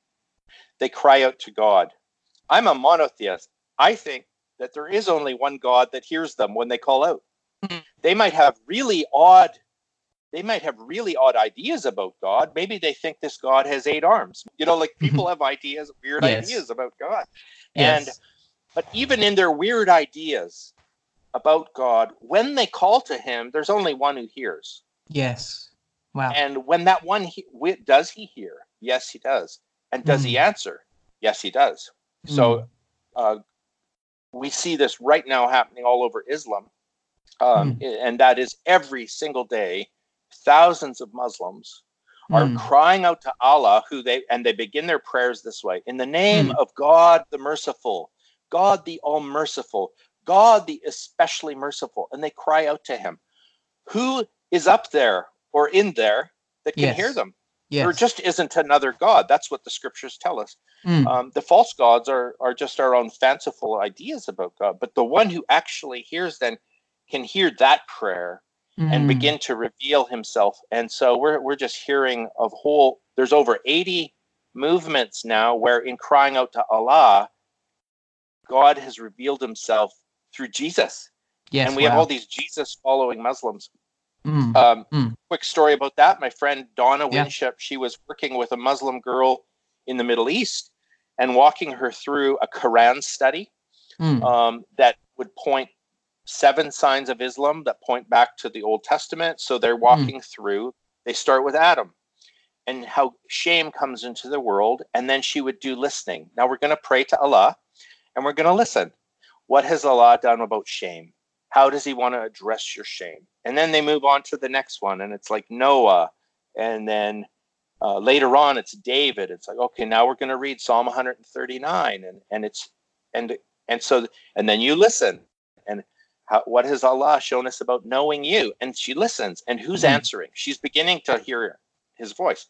they cry out to God. I'm a monotheist. I think that there is only one God that hears them when they call out. Mhm. They might have really odd they might have really odd ideas about God. Maybe they think this God has eight arms. You know, like people have ideas, weird Yes. ideas about God. Yes. And but even in their weird ideas about God, when they call to him, there's only one who hears. yes. Wow. And when that one he, does he hear? Yes, he does. And does he answer? Yes, he does. So uh, we see this right now happening all over Islam. Um, And that is every single day, thousands of Muslims are Mm. crying out to Allah, who they and they begin their prayers this way: "In the name Mm. of God the Merciful, God the All Merciful, God the especially merciful," and they cry out to Him. Who is up there or in there that can Yes. hear them? yes. There just isn't another God. That's what the scriptures tell us. Mm. Um, the false gods are are just our own fanciful ideas about God, but the one who actually hears them can hear that prayer and Mm. begin to reveal himself. And so we're we're just hearing of whole. There's over 80 movements now where in crying out to Allah, God has revealed himself through Jesus. Yes. and we have all these Jesus following Muslims. Mm. Um, Mm. Quick story about that. My friend Donna Yeah. Winship, she was working with a Muslim girl in the Middle East and walking her through a Quran study Mm. um, that would point seven signs of Islam that point back to the Old Testament. So they're walking through, they start with Adam and how shame comes into the world. And then she would do listening. Now we're going to pray to Allah and we're going to listen. What has Allah done about shame? How does he want to address your shame? And then they move on to the next one, and it's like Noah. And then uh, later on, it's David. It's like, okay, now we're going to read Psalm 139. And, and it's, and, and so, and then you listen. And how, what has Allah shown us about knowing you? And she listens. And who's Mhm. answering? She's beginning to hear his voice.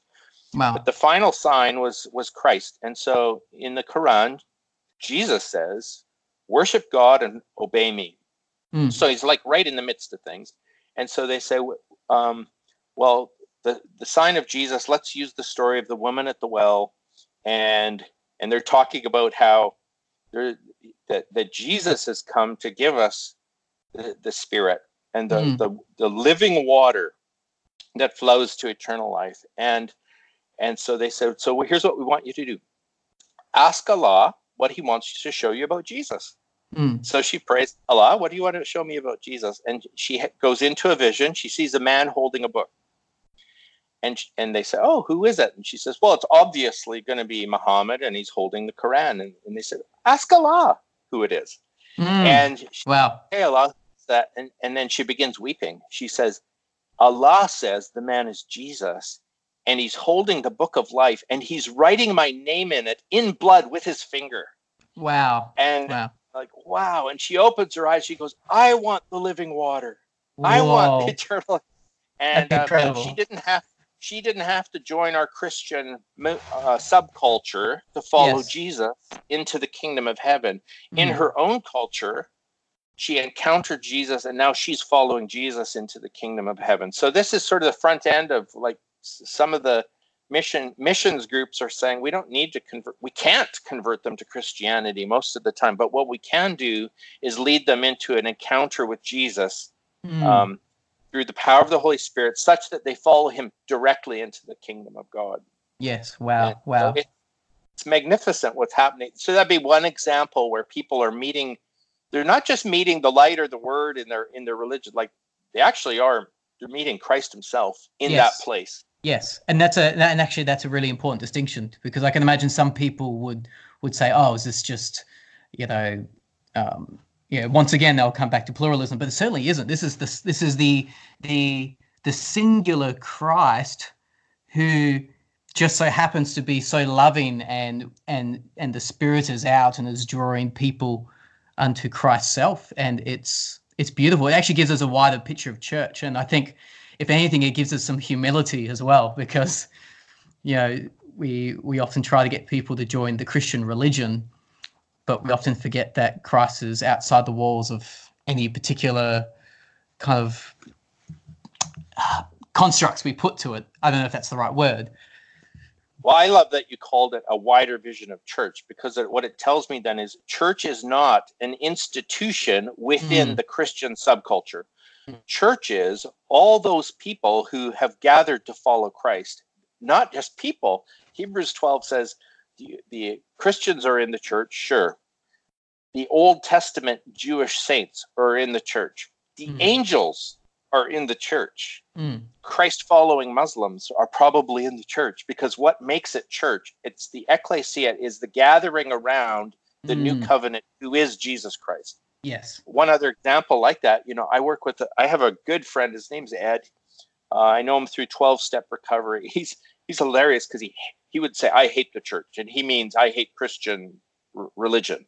Wow. But the final sign was was Christ. And so in the Quran, Jesus says, "Worship God and obey me." Mm. So he's like right in the midst of things. And so they say, um, "Well, the the sign of Jesus. Let's use the story of the woman at the well, and and they're talking about how there that that Jesus has come to give us the, the Spirit and the, Mm. the the living water that flows to eternal life and And so they said, so here's what we want you to do. Ask Allah what he wants to show you about Jesus. Mm. So she prays, Allah, what do you want to show me about Jesus? And she goes into a vision. She sees a man holding a book. And, and they say, Oh, who is it? And she says, Well, it's obviously going to be Muhammad and he's holding the Quran. And, and they said, Ask Allah who it is. Mm. And she, wow. hey, Allah, that. And, and then she begins weeping. She says, Allah says the man is Jesus and he's holding the book of life and he's writing my name in it in blood with his finger. Wow. And Wow. like, wow. And she opens her eyes. She goes, I want the living water. I want the eternal. And uh, she didn't have she didn't have to join our Christian uh, subculture to follow Yes. Jesus into the kingdom of heaven. In Mm. her own culture, she encountered Jesus, and now she's following Jesus into the kingdom of heaven. So this is sort of the front end of like some of the mission missions groups are saying we don't need to convert we can't convert them to christianity most of the time but what we can do is lead them into an encounter with jesus Mm. um, through the power of the Holy Spirit, such that they follow Him directly into the kingdom of God. yes. And Wow. so Wow. it- it's magnificent what's happening. So that'd be one example where people are meeting. They're not just meeting the light or the word in their in their religion, like they actually are. They're meeting Christ Himself in Yes. that place. Yes, and that's a that- and actually that's a really important distinction because I can imagine some people would would say, "Oh, is this just you know, um, know, once again they'll come back to pluralism, but it certainly isn't. This is the this is the the the singular Christ who just so happens to be so loving and and and the spirit is out and is drawing people unto Christ's self and it's it's beautiful. It actually gives us a wider picture of church and I think if anything, it gives us some humility as well because you know we we often try to get people to join the Christian religion, but we often forget that Christ is outside the walls of any particular kind of uh, constructs we put to it. I don't know if that's the right word. Well, I love that you called it a wider vision of church because it, what it tells me then is church is not an institution within Mm. the Christian subculture. Church is all those people who have gathered to follow Christ, not just people. Hebrews 12 says the, the Christians are in the church, sure. The Old Testament Jewish saints are in the church. The Mm. angels are in the church. Mm, Christ following Muslims are probably in the church because what makes it church? It's the ecclesia is the gathering around the new mm, covenant who is Jesus Christ. Yes. One other example like that, you know, I work with, a, I have a good friend. His name's Ed. Uh, I know him through 12 step recovery. He's, he's hilarious because he, he would say, I hate the church. And he means I hate Christian r- religion.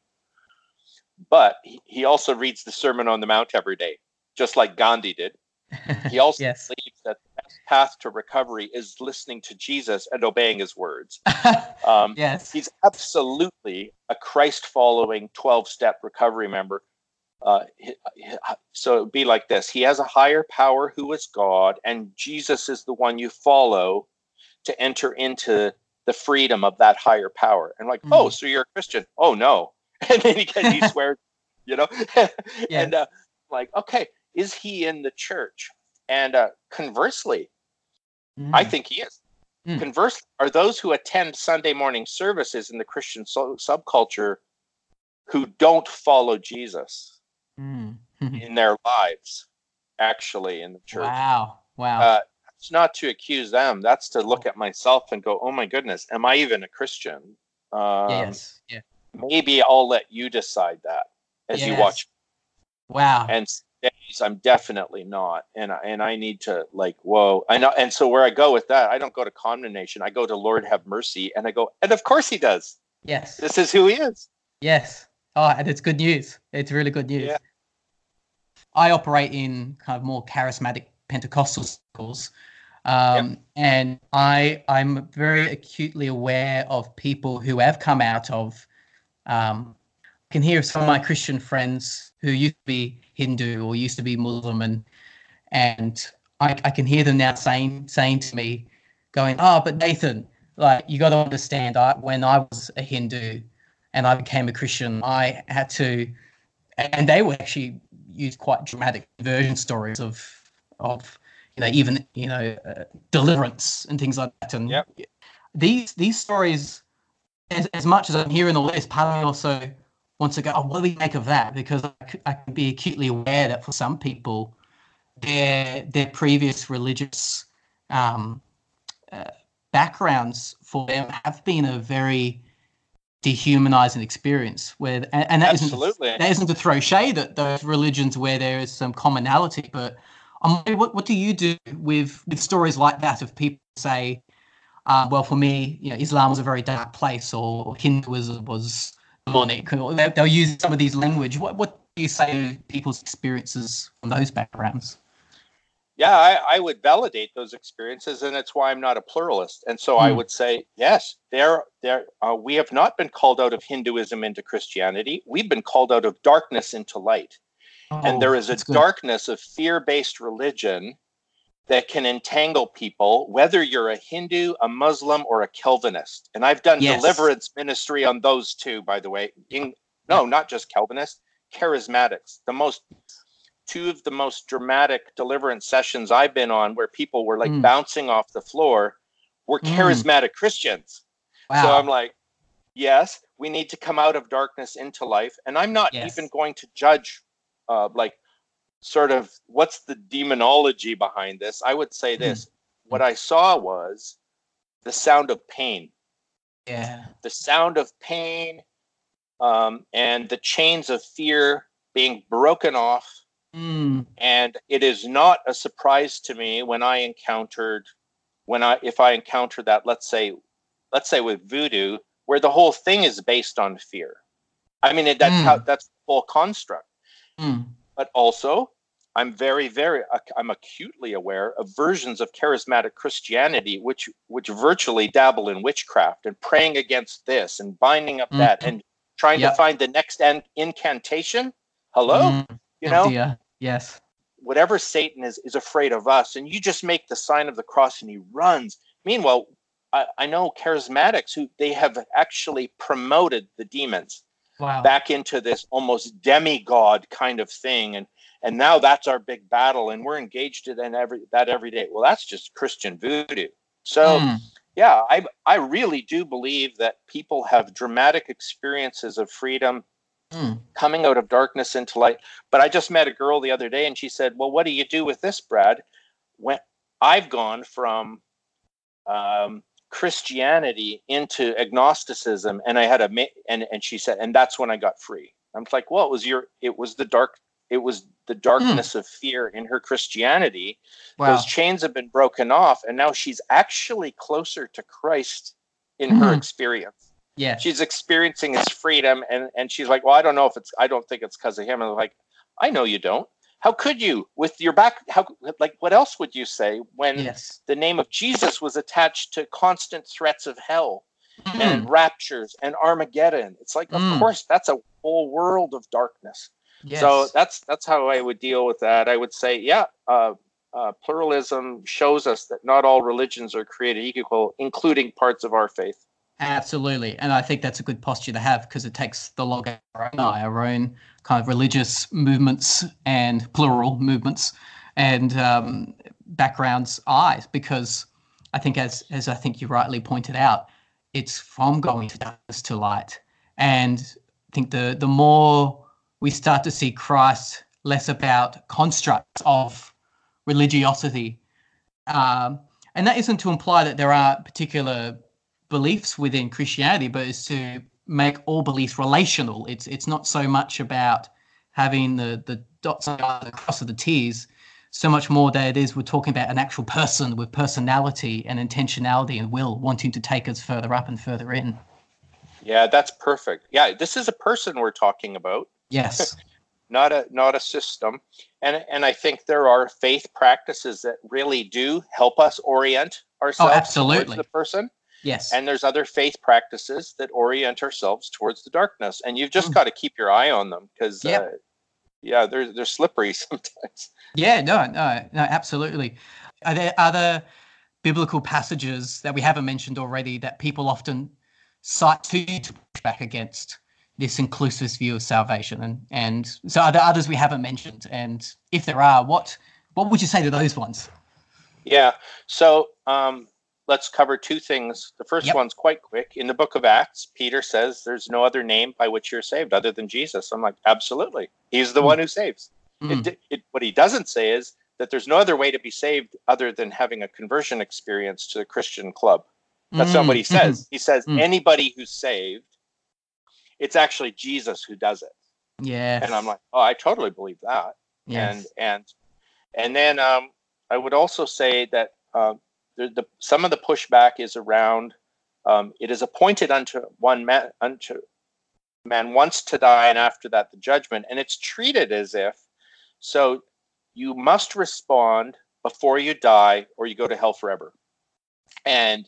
But he, he also reads the Sermon on the Mount every day, just like Gandhi did. He also yes. believes that the best path to recovery is listening to Jesus and obeying his words. Um, yes. he's absolutely a Christ following 12 step recovery member. Uh, so it would be like this He has a higher power who is God, and Jesus is the one you follow to enter into the freedom of that higher power. And like, oh, Mhm. so you're a Christian? Oh, no. And then he, he swears, you know? and uh, like, okay, is he in the church? And uh, conversely, I Mm, think he is. Mm. Conversely, are those who attend Sunday morning services in the Christian so- subculture who don't follow Jesus mm. in their lives, actually, in the church. Wow. Wow. Uh, it's not to accuse them. That's to look at myself and go, oh my goodness, am I even a Christian? Um, yes. Yeah. Maybe I'll let you decide that as you watch. Wow. And I'm definitely not, and I, and I need to like, whoa, I know. And so where I go with that, I don't go to condemnation. I go to Lord have mercy, and I go, and of course He does. yes. This is who He is. Yes. Oh, and it's good news. It's really good news. Yeah. I operate in kind of more charismatic Pentecostal circles. Um, and I I'm very acutely aware of people who have come out of um, I can hear some of my Christian friends who used to be Hindu or used to be Muslim and and I, I can hear them now saying saying to me, going, Oh, but Nathan, like you gotta understand, I when I was a Hindu and I became a Christian, I had to, and they would actually use quite dramatic conversion stories of, of, you know, even you know, uh, deliverance and things like that. And Yep. these these stories, as, as much as I'm hearing all this, part of me also wants to go, oh, what do we make of that? Because I can be acutely aware that for some people, their their previous religious um, uh, backgrounds for them have been a very dehumanizing experience where and, and that Absolutely. isn't that isn't to throw shade at those religions where there is some commonality but um, what, what do you do with with stories like that if people say uh, well for me you know islam was a very dark place or hinduism was demonic. Or they- they'll use some of these language. What, what do you say to people's experiences from those backgrounds? Yeah I, I would validate those experiences and it's why i'm not a pluralist. And so i Hmm. would say yes there there uh, we have not been called out of hinduism into christianity. We've been called out of darkness into light. And Oh, there is a darkness of fear-based religion that can entangle people whether you're a hindu a muslim or a calvinist and i've done Yes. deliverance ministry on those two by the way in, no not just calvinists charismatics the most two of the most dramatic deliverance sessions i've been on where people were like Mm. bouncing off the floor were Mm. charismatic christians wow. so I'm like, yes, we need to come out of darkness into life. And I'm not Yes. even going to judge, uh, like, sort of what's the demonology behind this. I would say this what I saw was the sound of pain, yeah the sound of pain um, and the chains of fear being broken off. Mm. And it is not a surprise to me when I encountered, when I, if I encounter that, let's say, let's say with voodoo, where the whole thing is based on fear. I mean, it, that's Mm. how that's the whole construct. Mm. But also, I'm very, very, I'm acutely aware of versions of charismatic Christianity, which which virtually dabble in witchcraft and praying against this and binding up that Mhm. and trying Yep. to find the next an- incantation. Hello, Mm. you know, yes whatever Satan is is afraid of us, and you just make the sign of the cross and he runs. Meanwhile, I, I know charismatics who they have actually promoted the demons wow back into this almost demigod kind of thing, and and now that's our big battle, and we're engaged in every that every day. Well, that's just Christian voodoo. So Mm. yeah, I I really do believe that people have dramatic experiences of freedom Mm. coming out of darkness into light. But I just met a girl the other day and she said, Well, what do you do with this, Brad? When I've gone from um, Christianity into agnosticism and I had a ma- and and she said, and that's when I got free. I'm like, well, it was your it was the dark it was the darkness of fear in her Christianity. wow Those chains have been broken off, and now she's actually closer to Christ in her Mhm. experience yeah she's experiencing his freedom and and she's like well i don't know if it's i don't think it's because of him and I'm like i know you don't how could you with your back how like what else would you say when yes the name of jesus was attached to constant threats of hell Mm. and raptures and armageddon it's like of Mm. course that's a whole world of darkness yes. so that's that's how i would deal with that i would say yeah uh, uh, pluralism shows us that not all religions are created equal including parts of our faith Absolutely. And I think that's a good posture to have because it takes the log out our own our own kind of religious movements and plural movements and um, backgrounds eyes because I think as as I think you rightly pointed out, it's from going to darkness to light. And I think the the more we start to see Christ less about constructs of religiosity, um, and that isn't to imply that there are particular beliefs within Christianity, but is to make all beliefs relational. It's it's not so much about having the the dots on the the cross of the t's, so much more that it is we're talking about an actual person with personality and intentionality and will wanting to take us further up and further in. Yeah, that's perfect. Yeah, this is a person we're talking about, Yes. not a not a system. And and I think there are faith practices that really do help us orient oh, ourselves Oh, absolutely. towards the person. Yes. And there's other faith practices that orient ourselves towards the darkness. And you've just Mm. got to keep your eye on them because Yep. uh, yeah, they're they're slippery sometimes. Yeah, no, no, no, absolutely. Are there other biblical passages that we haven't mentioned already that people often cite to you to push back against this inclusivist view of salvation? And and so are there others we haven't mentioned? And if there are, what what would you say to those ones? Yeah. So um, let's cover two things. The first Yep. one's quite quick. In the book of Acts, Peter says there's no other name by which you're saved other than Jesus. I'm like, absolutely. He's the Mm. one who saves. Mm. It, it, what he doesn't say is that there's no other way to be saved other than having a conversion experience to the Christian club. That's not what he Mm, says. He says Mm. anybody who's saved, it's actually Jesus who does it. Yeah. And I'm like, oh, I totally believe that. yes. And and and then um, I would also say that um, the, some of the pushback is around um, it is appointed unto one man unto man once to die, and after that the judgment, and it's treated as if so you must respond before you die, or you go to hell forever. And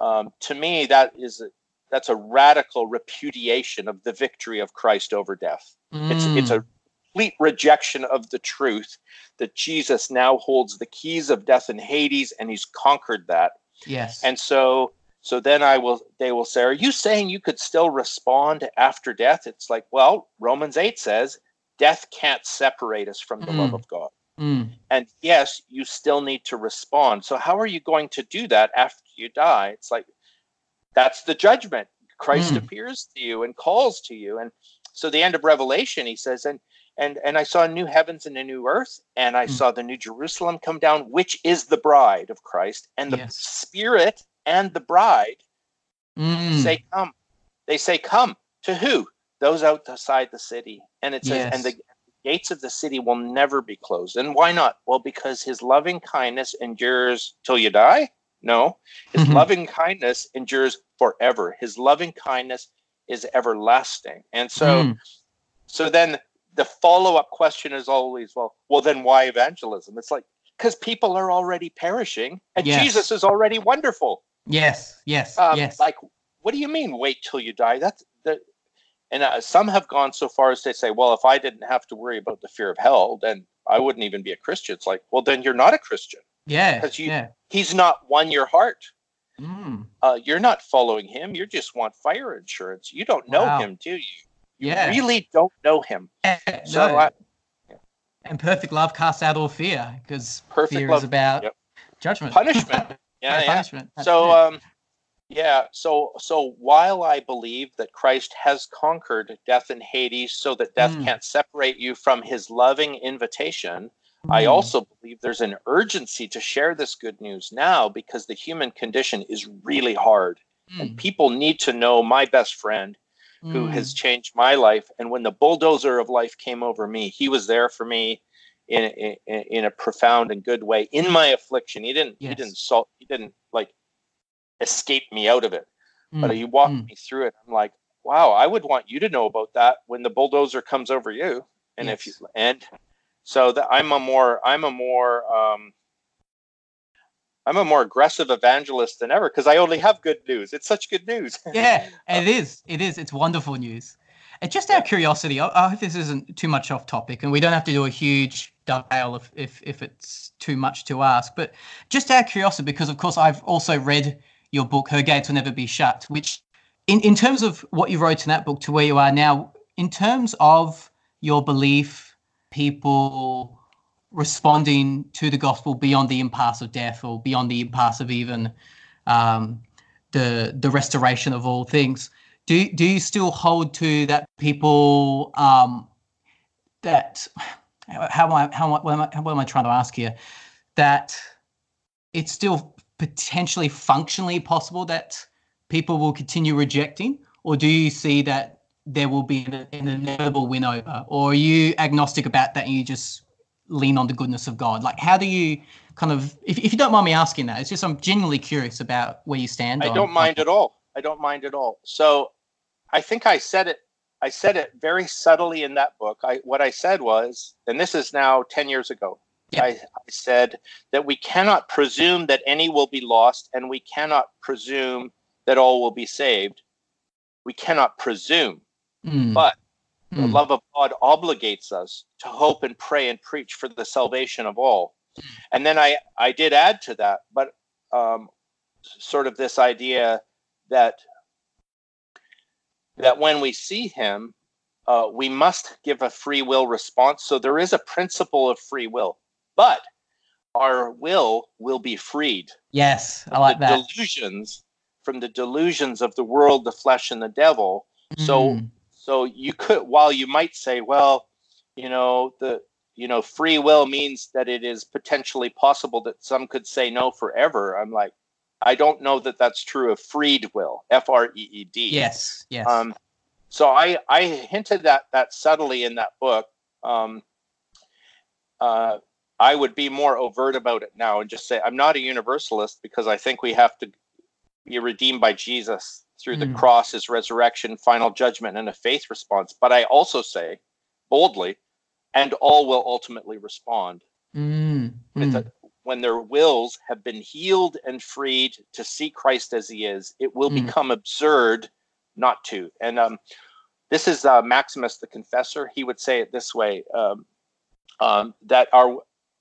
um, to me, that is a, that's a radical repudiation of the victory of Christ over death. It's it's Mm. a complete rejection of the truth that Jesus now holds the keys of death and Hades, and he's conquered that. yes. And so, so then I will. They will say, "Are you saying you could still respond after death?" It's like, well, Romans eight says, "Death can't separate us from the love Mm. of God." Mm. And yes, you still need to respond. So how are you going to do that after you die? It's like that's the judgment. Christ Mm. appears to you and calls to you. And so the end of Revelation, he says, and and and I saw new heavens and a new earth, and I Mm. saw the new Jerusalem come down, which is the bride of Christ, and the Yes. Spirit and the bride Mm. say, Come. They say, Come. To who? Those outside the city. And it says, and the gates of the city will never be closed. And why not? Well, because his loving kindness endures till you die? No. His Mhm. loving kindness endures forever. His loving kindness is everlasting. And so Mm. so then the follow-up question is always, well, well then why evangelism? It's like because people are already perishing and Yes. Jesus is already wonderful. Yes. Yes. Um, yes. Like, what do you mean? Wait till you die? That's the. And uh, some have gone so far as to say, well, if I didn't have to worry about the fear of hell, then I wouldn't even be a Christian. It's like, well, then you're not a Christian. yeah. 'cause you- yeah. He's not won your heart. Mm. Uh, you're not following him. You just want fire insurance. You don't know Wow. him, do you? Yeah. really don't know him. Eh, So no. I, and perfect love casts out all fear because Perfect fear love- is about yep. judgment, punishment. Yeah, yeah. punishment. That's so um yeah so so while i believe that christ has conquered death and hades so that death Mm. can't separate you from his loving invitation i Mm. also believe there's an urgency to share this good news now because the human condition is really hard and Mm. people need to know my best friend who Mm. has changed my life and when the bulldozer of life came over me he was there for me in in, in a profound and good way in my affliction he didn't he didn't salt he didn't like escape me out of it but Mm. he walked Mm. me through it i'm like wow i would want you to know about that when the bulldozer comes over you and if you and so that i'm a more i'm a more um i'm a more aggressive evangelist than ever because i only have good news it's such good news yeah, it is. It is. It's wonderful news. And just out of curiosity, I, I hope this isn't too much off topic, and we don't have to do a huge detail if, if if it's too much to ask. But just out of curiosity, because of course I've also read your book, Her Gates Will Never Be Shut, which, in in terms of what you wrote in that book to where you are now, in terms of your belief, people responding to the gospel beyond the impasse of death or beyond the impasse of even um, the the restoration of all things. Do do you still hold to that people um, that how am I how am I, what am I trying to ask here? That it's still potentially functionally possible that people will continue rejecting, or do you see that there will be an, an inevitable win over, or are you agnostic about that and you just lean on the goodness of God? Like, how do you kind of, if, if you don't mind me asking that, it's just I'm genuinely curious about where you stand. I on- don't mind at all. I don't mind at all. So I think I said it I said it very subtly in that book. I what I said was, and this is now 10 years ago. Yeah. I, I said that we cannot presume that any will be lost and we cannot presume that all will be saved. We cannot presume. Mm, But The mm, love of God obligates us to hope and pray and preach for the salvation of all. And then I, I did add to that, but um, sort of this idea that that when we see Him, uh, we must give a free will response. So there is a principle of free will, but our will will be freed. Yes, I like that. Delusions from the delusions of the world, the flesh, and the devil. Mm. so you could, while you might say, well, you know, the you know, free will means that it is potentially possible that some could say no forever. I'm like, I don't know that that's true of freed will, F R E E D. yes, yes. Um, so I I hinted that that subtly in that book. Um, uh, I would be more overt about it now and just say I'm not a universalist because I think we have to be redeemed by Jesus through the Mm. cross, his resurrection, final judgment, and a faith response. But I also say boldly, and all will ultimately respond Mm, mm. when their wills have been healed and freed to see Christ as he is, it will Mm. become absurd not to. And um, this is uh, Maximus the Confessor. He would say it this way um, um, that our,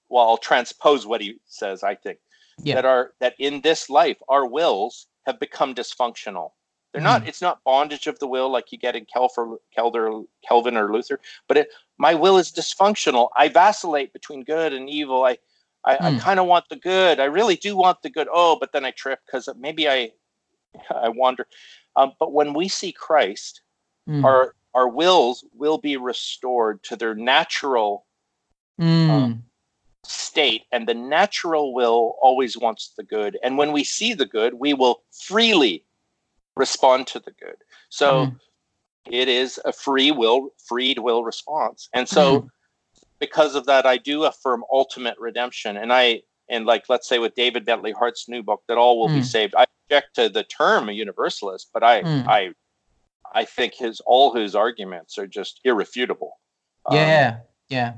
well, I'll transpose what he says, I think, Yeah. that are that in this life, our wills have become dysfunctional. They're not, it's not bondage of the will like you get in Kelfer, Kelder, Calvin or Luther, but it, my will is dysfunctional. I vacillate between good and evil. I, I, I Mm. kind of want the good. I really do want the good. Oh, but then I trip because maybe I, I wander. Um, but when we see Christ, Mm. our our wills will be restored to their natural Mm. state, and the natural will always wants the good. And when we see the good, we will freely respond to the good. So Mm. it is a free will, freed will response. And so Mm. because of that, I do affirm ultimate redemption. And I and like let's say with David Bentley Hart's new book, that all will be Mm. saved. I object to the term a universalist, but I Mm. I I think his all his arguments are just irrefutable. Um, yeah, yeah.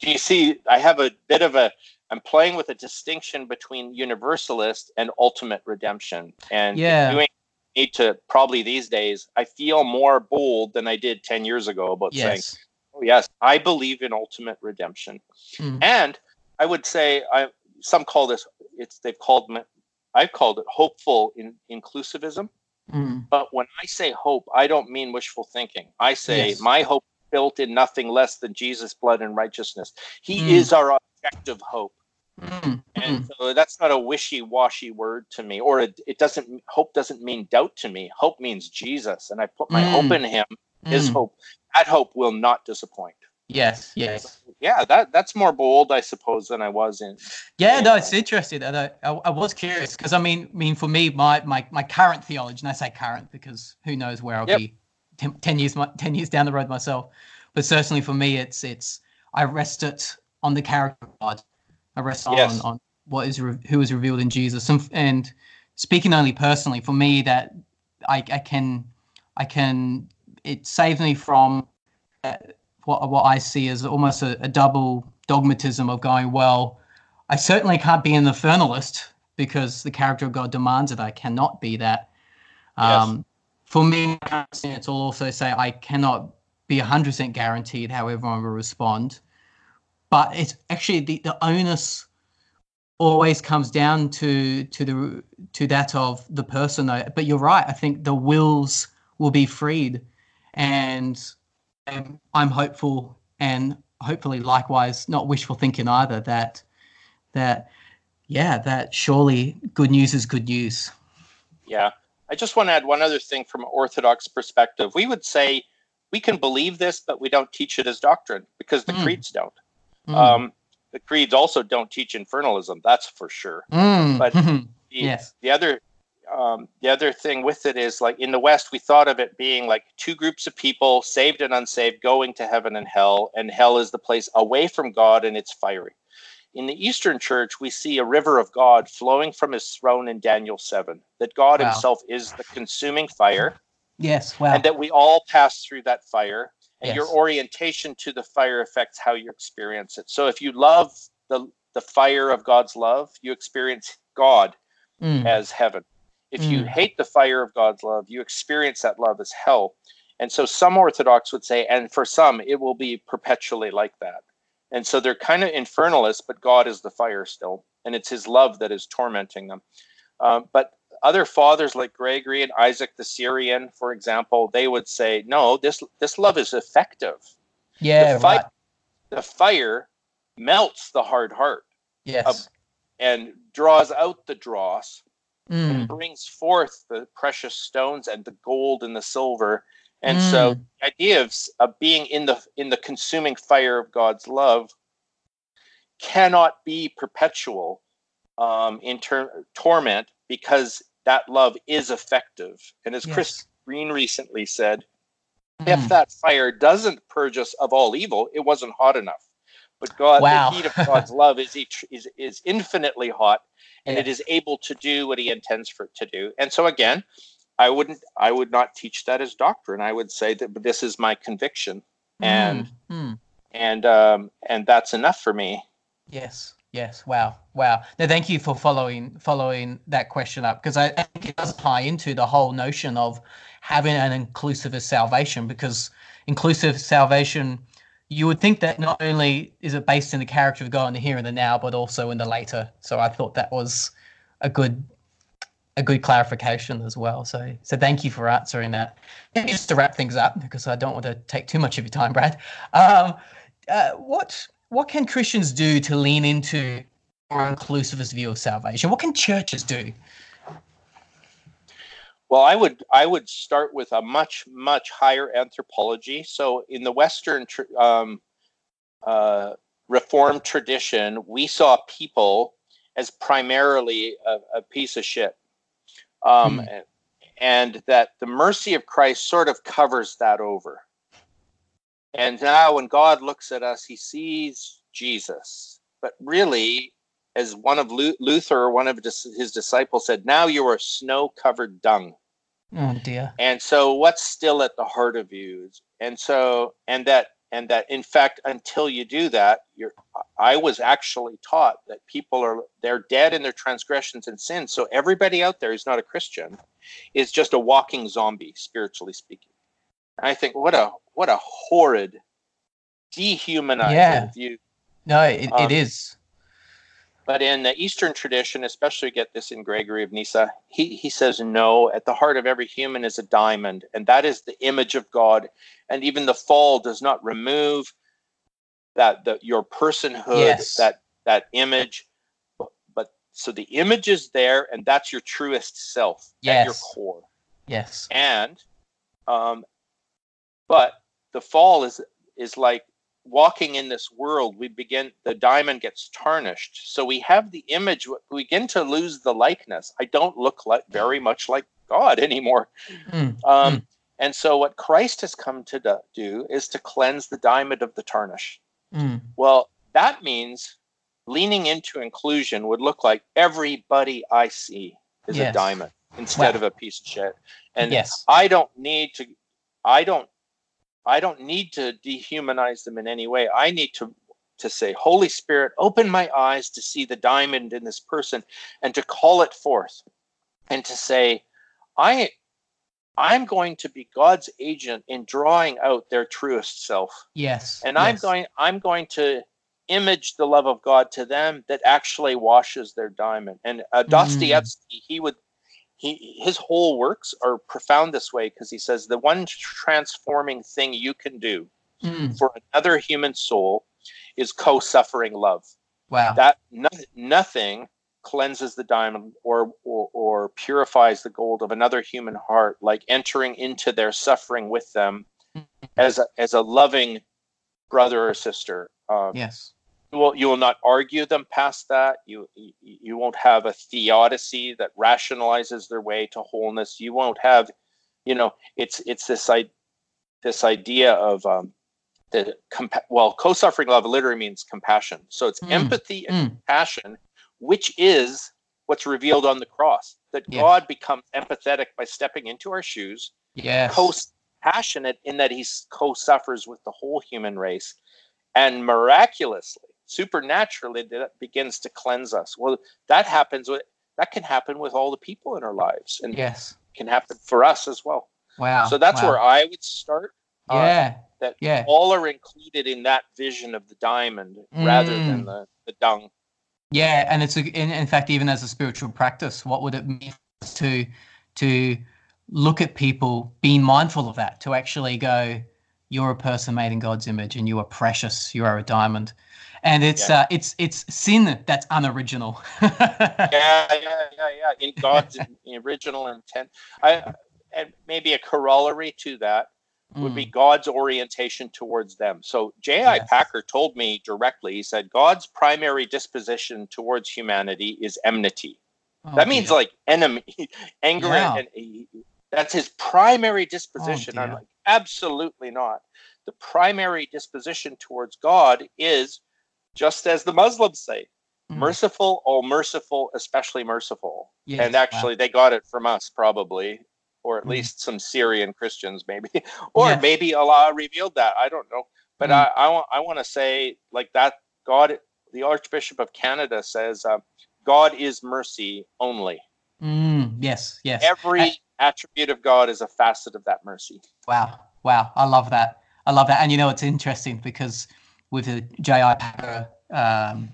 do you see i have a bit of a i'm playing with a distinction between universalist and ultimate redemption and Yeah. doing need to probably these days i feel more bold than i did 10 years ago about saying Yes. oh yes i believe in ultimate redemption Mm. and i would say i some call this it's they've called me i've called it hopeful in inclusivism Mm. but when i say hope i don't mean wishful thinking i say Yes. my hope built in nothing less than jesus blood and righteousness he Mm. is our objective hope Mm. and so that's not a wishy-washy word to me or it, it doesn't hope doesn't mean doubt to me hope means jesus and i put my Mm. hope in him his Mm. hope that hope will not disappoint Yes, yes. yeah that that's more bold i suppose than i was in Yeah, no, Yeah. it's interesting. I, I, I was curious because I mean, I mean, for me, my, my my current theology, and I say current because who knows where I'll Yep. be ten, 10 years my- ten years down the road myself. But certainly for me, it's it's I rest it on the character of God. I rest Yes. on on what is re- who is revealed in Jesus. And and speaking only personally, for me, that I I can I can it saves me from uh, what what I see as almost a, a double dogmatism of going well. I certainly can't be an infernalist because the character of God demands that I cannot be that. Um, For me, it's will also say I cannot be 100% guaranteed how everyone will respond. But it's actually the, the onus always comes down to to the to that of the person though. But you're right. I think the wills will be freed, and um, I'm hopeful and hopefully likewise not wishful thinking either that that yeah that surely good news is good news Yeah. I just want to add one other thing from an Orthodox perspective. We would say we can believe this, but we don't teach it as doctrine because the Mm. creeds don't. Mm. Um, the creeds also don't teach infernalism, that's for sure. Mm. but- The, yes the other um, the other thing with it is like in the West, we thought of it being like two groups of people, saved and unsaved, going to heaven and hell, and hell is the place away from God and it's fiery. In the Eastern Church, we see a river of God flowing from his throne in Daniel 7, that God Wow. himself is the consuming fire, yes wow and that we all pass through that fire, and your orientation to the fire affects how you experience it. So if you love the, the fire of God's love, you experience God Mm. as heaven. If you Mm. hate the fire of God's love, you experience that love as hell. And so some Orthodox would say, and for some, it will be perpetually like that. And so they're kind of infernalists, but God is the fire still. And it's his love that is tormenting them. Um, but other fathers like Gregory and Isaac the Syrian, for example, they would say, no, this, this love is effective. yeah the fight- right The fire melts the hard heart yes and draws out the dross Mm. and brings forth the precious stones and the gold and the silver. And so Mm. the idea of, of being in the in the consuming fire of God's love cannot be perpetual um, in ter- torment because that love is effective. And as Chris Green recently said, Mm. if that fire doesn't purge us of all evil, it wasn't hot enough. But God, Wow. the heat of God's love is, is is infinitely hot, and it Yes. is able to do what He intends for it to do. And so again, I wouldn't, I would not teach that as doctrine. I would say that this is my conviction, and Mm. Mm. and um, and that's enough for me. Yes. Yes. Wow. Wow. No, thank you for following following that question up because I, think it does tie into the whole notion of having an inclusivist salvation because inclusive salvation you would think that not only is it based in the character of God in the here and the now, but also in the later. So I thought that was a good a good clarification as well. So so thank you for answering that. Just to wrap things up, because I don't want to take too much of your time, Brad. Um, uh, what what can Christians do to lean into a more inclusivist view of salvation? What can churches do? Well, I would I would start with a much much higher anthropology. So in the Western um, uh, Reformed tradition, we saw people as primarily a, a piece of shit, um, Hmm. and, and that the mercy of Christ sort of covers that over. And now, when God looks at us, He sees Jesus, but really. As one of Lu- Luther, one of his disciples said, "Now you are snow-covered dung." Oh dear. and so what's still at the heart of you and so and that and that in fact until you do that you're i was actually taught that people are they're dead in their transgressions and sins so everybody out there who's not a christian is just a walking zombie spiritually speaking i think what a what a horrid dehumanizing Yeah. view No, it, Um, it is. But in the Eastern tradition, especially get this in Gregory of Nyssa, he, he says, no, at the heart of every human is a diamond, and that is the image of God. And even the fall does not remove that the, your personhood, Yes. that that image. But, but so the image is there, and that's your truest self at your core. Yes. And um, but the fall is is like walking in this world we begin the diamond gets tarnished so we have the image we begin to lose the likeness i don't look like very much like god anymore Mm, um, Mm. and so what christ has come to do- is to cleanse the diamond of the tarnish mm. well that means leaning into inclusion would look like everybody i see is Yes. a diamond instead Wow. of a piece of shit and yes. I don't need to I don't I don't need to dehumanize them in any way. I need to to say, Holy Spirit, open my eyes to see the diamond in this person and to call it forth and to say, I I'm going to be God's agent in drawing out their truest self. Yes. And I'm going I'm going to image the love of God to them that actually washes their diamond. And uh, Mm. Dostoevsky, he would he his whole works are profound this way because he says the one transforming thing you can do Mm. for another human soul is co-suffering love. Wow. That no, nothing cleanses the diamond or, or or purifies the gold of another human heart like entering into their suffering with them as a, as a loving brother or sister. Um, yes. You will you will not argue them past that you you, you won't have a theodicy that rationalizes their way to wholeness you won't have you know it's it's this i this idea of um the compa- well co-suffering love literally means compassion so it's Mm, empathy and Mm. compassion which is what's revealed on the cross that Yes. god becomes empathetic by stepping into our shoes Yes. co-passionate in that he co-suffers with the whole human race and miraculously supernaturally that begins to cleanse us well that happens with that can happen with all the people in our lives and yes. can happen for us as well Wow. so that's wow. where i would start uh, Yeah. that yeah. all are included in that vision of the diamond rather than Mm. the, the dung Yeah, and it's a, in, in fact even as a spiritual practice, what would it mean to to look at people, being mindful of that, to actually go, you're a person made in God's image, and you are precious, you are a diamond, and it's Yeah. uh, it's it's sin that's unoriginal. yeah, yeah, yeah, yeah. In God's original intent, I and maybe a corollary to that would be God's orientation towards them. So J.I. Yes. Packer told me directly. He said God's primary disposition towards humanity is enmity. Oh, that means dear. like enemy, anger, Yeah. and, and that's his primary disposition. I'm like, absolutely not. The primary disposition towards God is just as the Muslims say, Mm. merciful, oh merciful, especially merciful. Yes, and wow. actually, they got it from us probably, or at Mm. least some Syrian Christians maybe, or Yes. maybe Allah revealed that. I don't know, but Mm. I, I want I want to say like that. God, the Archbishop of Canada says, um, God is mercy only. Mm, yes, yes. Every Uh, attribute of God is a facet of that mercy. Wow, wow, I love that. I love that, and you know it's interesting because with the J.I. Packer um,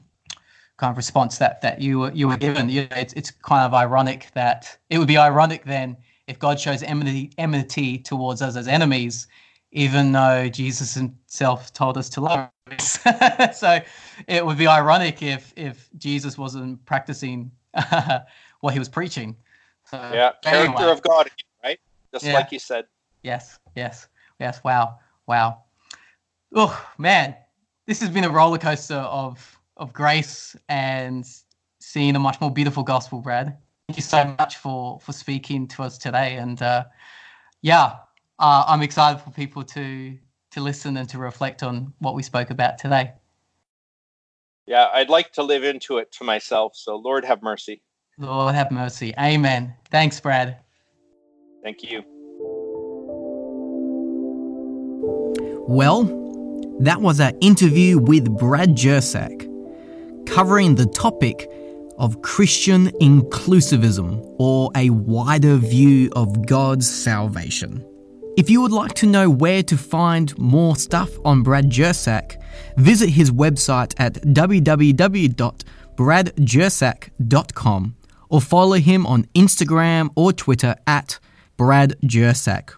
kind of response that that you were you were given, you know, it's it's kind of ironic that it would be ironic then if God shows enmity enmity towards us as enemies, even though Jesus himself told us to love us. so it would be ironic if if Jesus wasn't practicing what he was preaching. So, Yeah, character anyway. of God, right? Just Yeah. like you said. Yes, yes, yes. Wow, wow. Oh man, this has been a roller coaster of of grace and seeing a much more beautiful gospel, Brad. Thank you so much for for speaking to us today, and uh, yeah, uh, I'm excited for people to to listen and to reflect on what we spoke about today. Yeah, I'd like to live into it to myself. So Lord have mercy. Lord have mercy. Amen. Thanks, Brad. Thank you. Well, that was our interview with Brad Jersak, covering the topic of Christian inclusivism or a wider view of God's salvation. If you would like to know where to find more stuff on Brad Jersak, visit his website at www.bradjersak.com or follow him on Instagram or Twitter at Brad Jersak.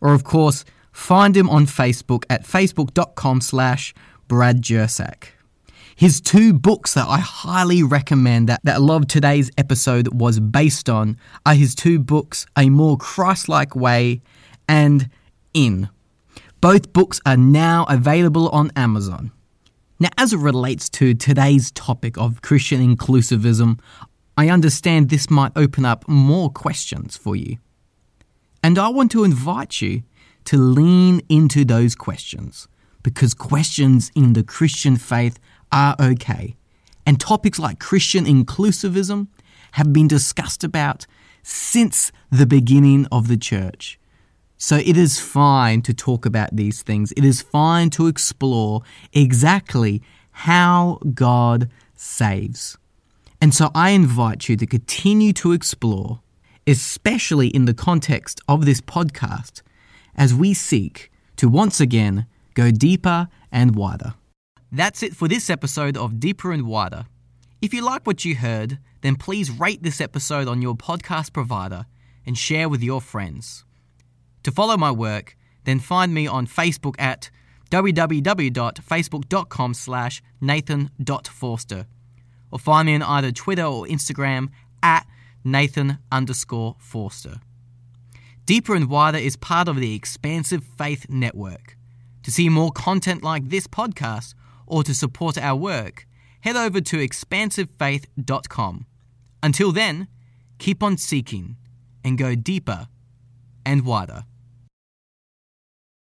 Or of course, find him on Facebook at facebook.com slash Brad Jersak. His two books that I highly recommend that, that a lot of today's episode was based on are his two books, A More Christ-Like Way and In. Both books are now available on Amazon. Now, as it relates to today's topic of Christian inclusivism, I understand this might open up more questions for you. And I want to invite you to lean into those questions because questions in the Christian faith are okay. And topics like Christian inclusivism have been discussed about since the beginning of the church. So it is fine to talk about these things. It is fine to explore exactly how God saves. And so I invite you to continue to explore, especially in the context of this podcast, as we seek to once again go deeper and wider. That's it for this episode of Deeper and Wider. If you like what you heard, then please rate this episode on your podcast provider and share with your friends. To follow my work, then find me on Facebook at www.facebook.com slash nathan.forster or find me on either Twitter or Instagram at nathan underscore forster. Deeper and Wider is part of the Expansive Faith Network. To see more content like this podcast or to support our work, head over to expansivefaith.com. Until then, keep on seeking and go deeper and wider.